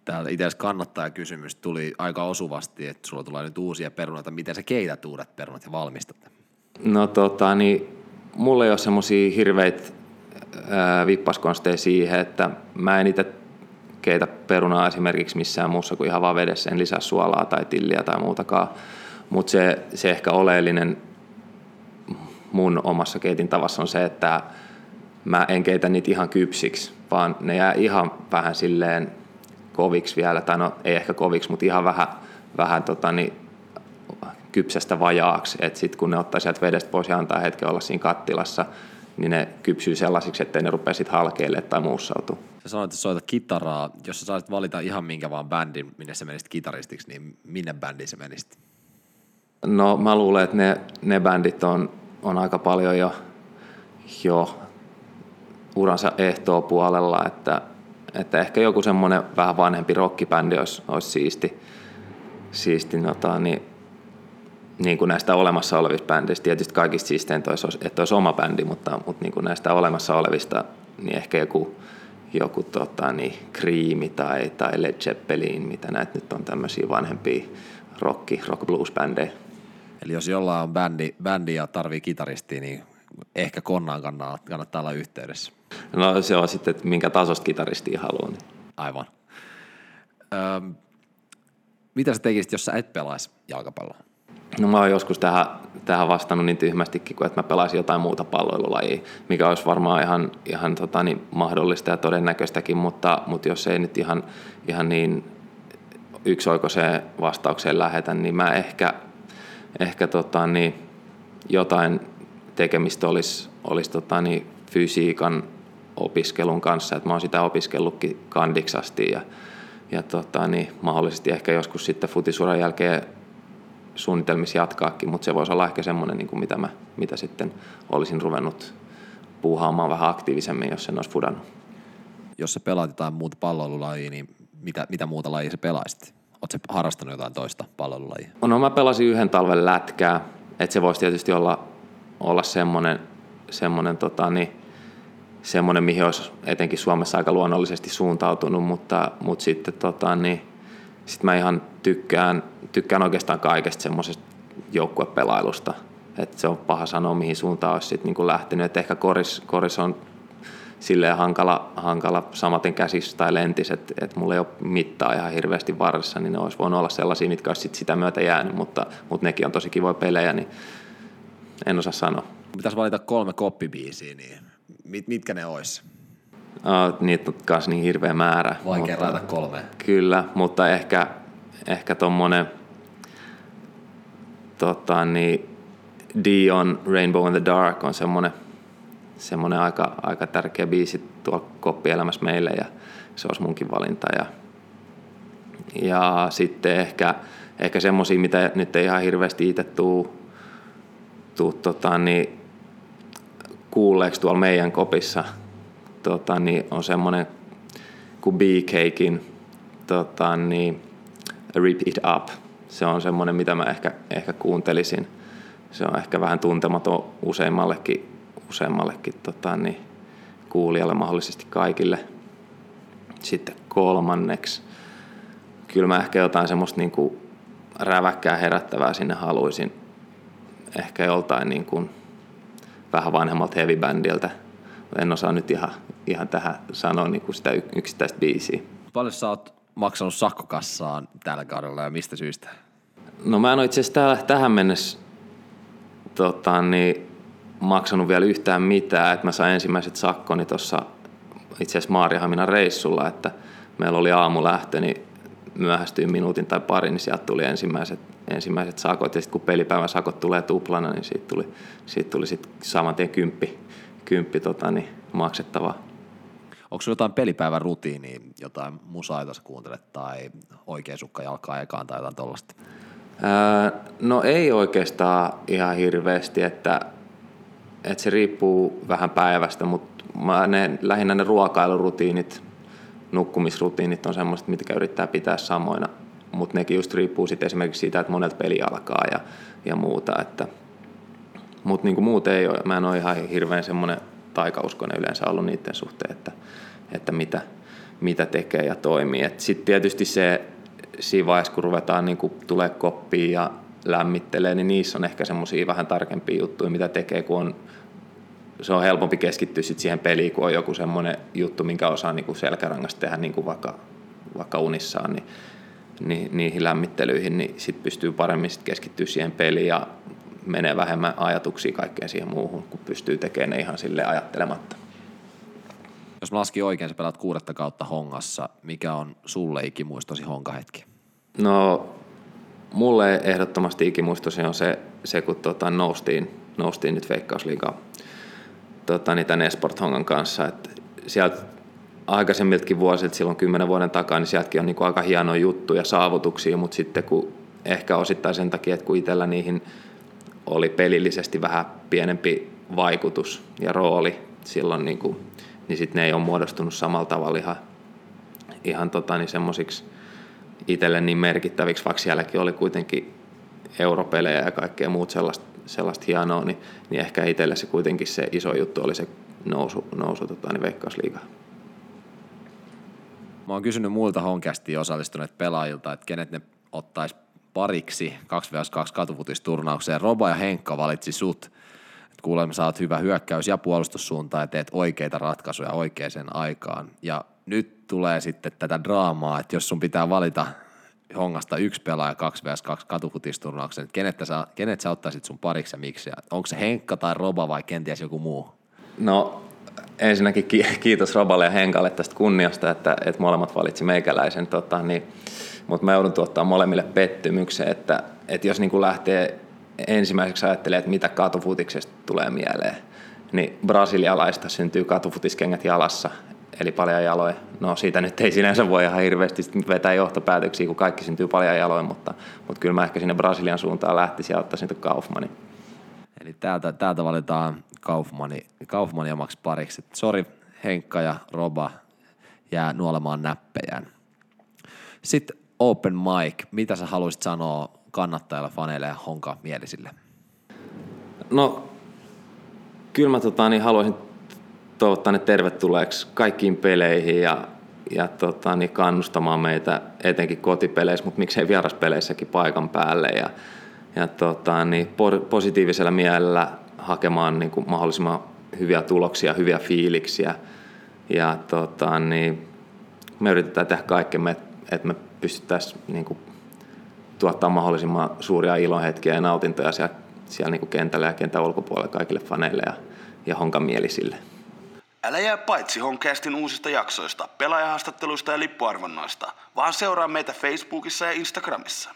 Täällä itse asiassa kannattaa kysymys tuli aika osuvasti, että sulla tulee nyt uusia perunoita. Miten sä keität uudet perunat ja valmistat? No tota, niin mulla ei ole semmoisia hirveitä vippaskonsteja siihen, että mä en itse keitä perunaa esimerkiksi missään muussa kuin ihan vaan vedessä, en lisää suolaa tai tilliä tai muutakaan. Mutta se, se ehkä oleellinen mun omassa keitin tavassa on se, että mä en keitä niitä ihan kypsiksi, vaan ne jää ihan vähän silleen koviksi vielä, tai no ei ehkä koviksi, mutta ihan vähän, vähän tota, niin, kypsästä vajaaksi, että sitten kun ne ottaa sieltä vedestä pois ja antaa hetken olla siinä kattilassa, niin ne kypsyy sellaisiksi, ettei ne rupea sitten halkeille tai muussautua. Sä sanoit, että soitat kitaraa. Jos sä saisit valita ihan minkä vaan bändin, minne sä menisit kitaristiksi, niin minne bändiin sä menisit? No mä luulen, että ne, ne bändit on, on aika paljon jo, jo uransa ehtoa puolella, että, että ehkä joku semmoinen vähän vanhempi rockibändi olisi, olisi siisti, siisti nota, niin, niin kuin näistä olemassa olevista bändeistä. Tietysti kaikista siisteintä olisi, että olisi oma bändi, mutta, mutta niin kuin näistä olemassa olevista, niin ehkä joku, joku tota, niin, Creami tai, tai Led Zeppelin, mitä näitä nyt on tämmöisiä vanhempia rock, rock blues bändejä. Eli jos jollain on bändi, bändi ja tarvii kitaristia, niin ehkä Konnaan kannattaa olla yhteydessä. No se on sitten, että minkä tasosta kitaristia haluaa. Niin. Aivan. Öm, mitä sä tekisit, jos sä et pelaisi jalkapalloa? No mä oon joskus tähän, tähän vastannut niin tyhmästikin, kuin että mä pelaisin jotain muuta palloilulajia, mikä olisi varmaan ihan, ihan tota, niin mahdollista ja todennäköistäkin, mutta, mutta jos ei nyt ihan, ihan niin yksioikoiseen vastaukseen lähetä, niin mä ehkä, ehkä tota, niin, jotain tekemistä olisi, olisi tota, niin, fysiikan opiskelun kanssa, että mä oon sitä opiskellutkin kandiksasti ja, ja tota, niin, mahdollisesti ehkä joskus sitten futisuran jälkeen suunnitelmissa jatkaakin, mutta se voisi olla ehkä semmoinen, niin kuin mitä, mä, mitä sitten olisin ruvennut puuhaamaan vähän aktiivisemmin, jos sen olisi fudannut. Jos sä pelaat jotain muuta palloilulajia, niin mitä, mitä muuta lajia sä pelaisit? Oletko harrastanut jotain toista palloilulajia? No mä pelasin yhden talven lätkää, että se voisi tietysti olla, olla semmoinen, semmoinen, tota, niin, semmoinen, mihin olisi etenkin Suomessa aika luonnollisesti suuntautunut, mutta, mutta sitten tota, niin, sit mä ihan tykkään, tykkään oikeastaan kaikesta semmoisesta joukkuepelailusta. Et se on paha sanoa, mihin suuntaan olisi sit niinku lähtenyt. Et ehkä koris, koris on silleen hankala, hankala samaten käsissä tai lentis, että et mulla ei ole mittaa ihan hirveästi varressa, niin ne olisi voinut olla sellaisia, mitkä olisi sit sitä myötä jäänyt, mutta, mutta nekin on tosi kivoja pelejä, niin en osaa sanoa. Pitäisi valita kolme koppibiisiä, niin mit, mitkä ne olisi? Uh, niitä on myös niin hirveä määrä. Vaikea rajata kolme. Kyllä, mutta ehkä, ehkä tuommoinen tota, niin Dion Rainbow in the Dark on semmoinen, semmoinen aika, aika tärkeä biisi tuolla koppielämässä meille ja se olisi munkin valinta. Ja, ja sitten ehkä, ehkä semmoisia, mitä nyt ei ihan hirveästi itse tuu, tuu tota, niin, kuulleeksi tuolla meidän kopissa, tota, niin on semmoinen kuin B-Cakein tota, niin, Rip It Up. Se on semmoinen, mitä mä ehkä, ehkä kuuntelisin. Se on ehkä vähän tuntematon useimmallekin, useimmallekin tota, niin, kuulijalle, mahdollisesti kaikille. Sitten kolmanneksi, kyllä mä ehkä jotain semmoista niin kuin räväkkää herättävää sinne haluaisin. Ehkä joltain niin kuin vähän vanhemmalta heavy-bändiltä. En osaa nyt ihan, ihan tähän sanoa niin kuin sitä yksittäistä biisiä. Paljon sä oot maksanut sakkokassaan tällä kaudella ja mistä syystä? No mä en ole itse asiassa tähän mennessä tota, niin, maksanut vielä yhtään mitään. Et mä sain ensimmäiset sakkoni tuossa itse asiassa Maariahaminan reissulla, että meillä oli aamulähtö, niin myöhästyin minuutin tai pari, niin sieltä tuli ensimmäiset, ensimmäiset sakot. Ja sitten kun pelipäivän sakot tulee tuplana, niin siitä tuli, siitä tuli sit saman tien kymppi, kymppi tota, niin maksettavaa. Onko sulla jotain pelipäivän rutiiniä, jotain musaa, jota sä kuuntelet, tai oikein sukka jalkaa ekaan tai jotain tollasta? Ää, no ei oikeastaan ihan hirveästi, että, että se riippuu vähän päivästä, mutta mä ne, lähinnä ne ruokailurutiinit, nukkumisrutiinit on semmoiset, mitkä yrittää pitää samoina, mutta nekin just riippuu sitten esimerkiksi siitä, että monet peli alkaa ja, ja muuta, että mutta niin muuten ei ole, mä en ole ihan hirveän semmoinen taikauskonen yleensä ollut niiden suhteen, että, että mitä, mitä tekee ja toimii. Sitten tietysti se siinä vaiheessa, kun ruvetaan niin tulee koppiin ja lämmittelee, niin niissä on ehkä semmoisia vähän tarkempia juttuja, mitä tekee, kun on, se on helpompi keskittyä sit siihen peliin, kun on joku semmoinen juttu, minkä osaa niin kuin selkärangasta tehdä niin kuin vaikka, vaikka unissaan, niin, niin niihin lämmittelyihin, niin sitten pystyy paremmin sit keskittyä siihen peliin ja menee vähemmän ajatuksia kaikkeen siihen muuhun, kun pystyy tekemään ne ihan sille ajattelematta. Jos mä laskin oikein, sä pelaat kuudetta kautta Hongassa. Mikä on sulle ikimuistosi Honka-hetki? No, mulle ehdottomasti ikimuistosi on se, se kun tota, noustiin, noustiin nyt Veikkausliigaa tota, niin tämän Esport Hongan kanssa. Et sieltä aikaisemmiltakin vuosilta, silloin kymmenen vuoden takaa, niin sieltäkin on niin kuin aika hienoja juttuja, saavutuksia, mutta sitten kun ehkä osittain sen takia, että kun itsellä niihin oli pelillisesti vähän pienempi vaikutus ja rooli silloin, niin, kuin, niin sitten ne ei ole muodostunut samalla tavalla ihan, ihan tota, niin semmoisiksi itselle niin merkittäviksi, vaikka sielläkin oli kuitenkin europelejä ja kaikkea muut sellaista, sellaista hienoa, niin, niin ehkä itselle se kuitenkin se iso juttu oli se nousu, nousu tota, niin veikkausliigaan. Mä oon kysynyt muilta honkästi osallistuneet pelaajilta, että kenet ne ottais pariksi 2 vs 2 katufutisturnaukseen. Roba ja Henkka valitsi sut. Et kuulemma sä oot hyvä hyökkäys- ja puolustussuuntaan ja teet oikeita ratkaisuja oikeaan aikaan. Ja nyt tulee sitten tätä draamaa, että jos sun pitää valita hongasta yksi pelaaja 2 vs 2 katufutisturnauksen, että kenet sä, kenet sä ottaisit sun pariksi ja miksi? Onko se Henkka tai Roba vai kenties joku muu? No ensinnäkin kiitos Roballe ja Henkalle tästä kunniasta, että, että molemmat valitsi meikäläisen. Tota, niin, mutta mä joudun tuottaa molemmille pettymyksen, että, että jos niin kuin lähtee ensimmäiseksi ajattelee, että mitä katufutiksesta tulee mieleen, niin brasilialaista syntyy katufutiskengät jalassa, eli paljon jaloja. No siitä nyt ei sinänsä voi ihan hirveästi vetää johtopäätöksiä, kun kaikki syntyy paljon jaloja, mutta, mutta kyllä mä ehkä sinne Brasilian suuntaan lähtisin ja ottaisin Kaufmanin. Eli täältä, täältä valitaan Kaufmani, Kaufmani omaksi pariksi. Sori Henkka ja Roba jää nuolemaan näppejään. Sitten open mic. Mitä sä haluaisit sanoa kannattajille, faneille ja honka mielisille? No, kyllä mä tota, niin haluaisin toivottaa ne tervetulleeksi kaikkiin peleihin ja, ja tota, niin kannustamaan meitä etenkin kotipeleissä, mutta miksei vieraspeleissäkin paikan päälle. Ja, ja tota, niin positiivisella mielellä hakemaan niin kuin mahdollisimman hyviä tuloksia, hyviä fiiliksiä. Ja tota, niin me yritetään tehdä kaikkemme, että, me pystyttäisiin niin kuin, tuottaa mahdollisimman suuria ilohetkiä ja nautintoja siellä, siellä niin kuin kentällä ja kentän ulkopuolella kaikille faneille ja, ja honkamielisille. Älä jää paitsi Honkastin uusista jaksoista, pelaajahaastatteluista ja lippuarvonnoista, vaan seuraa meitä Facebookissa ja Instagramissa.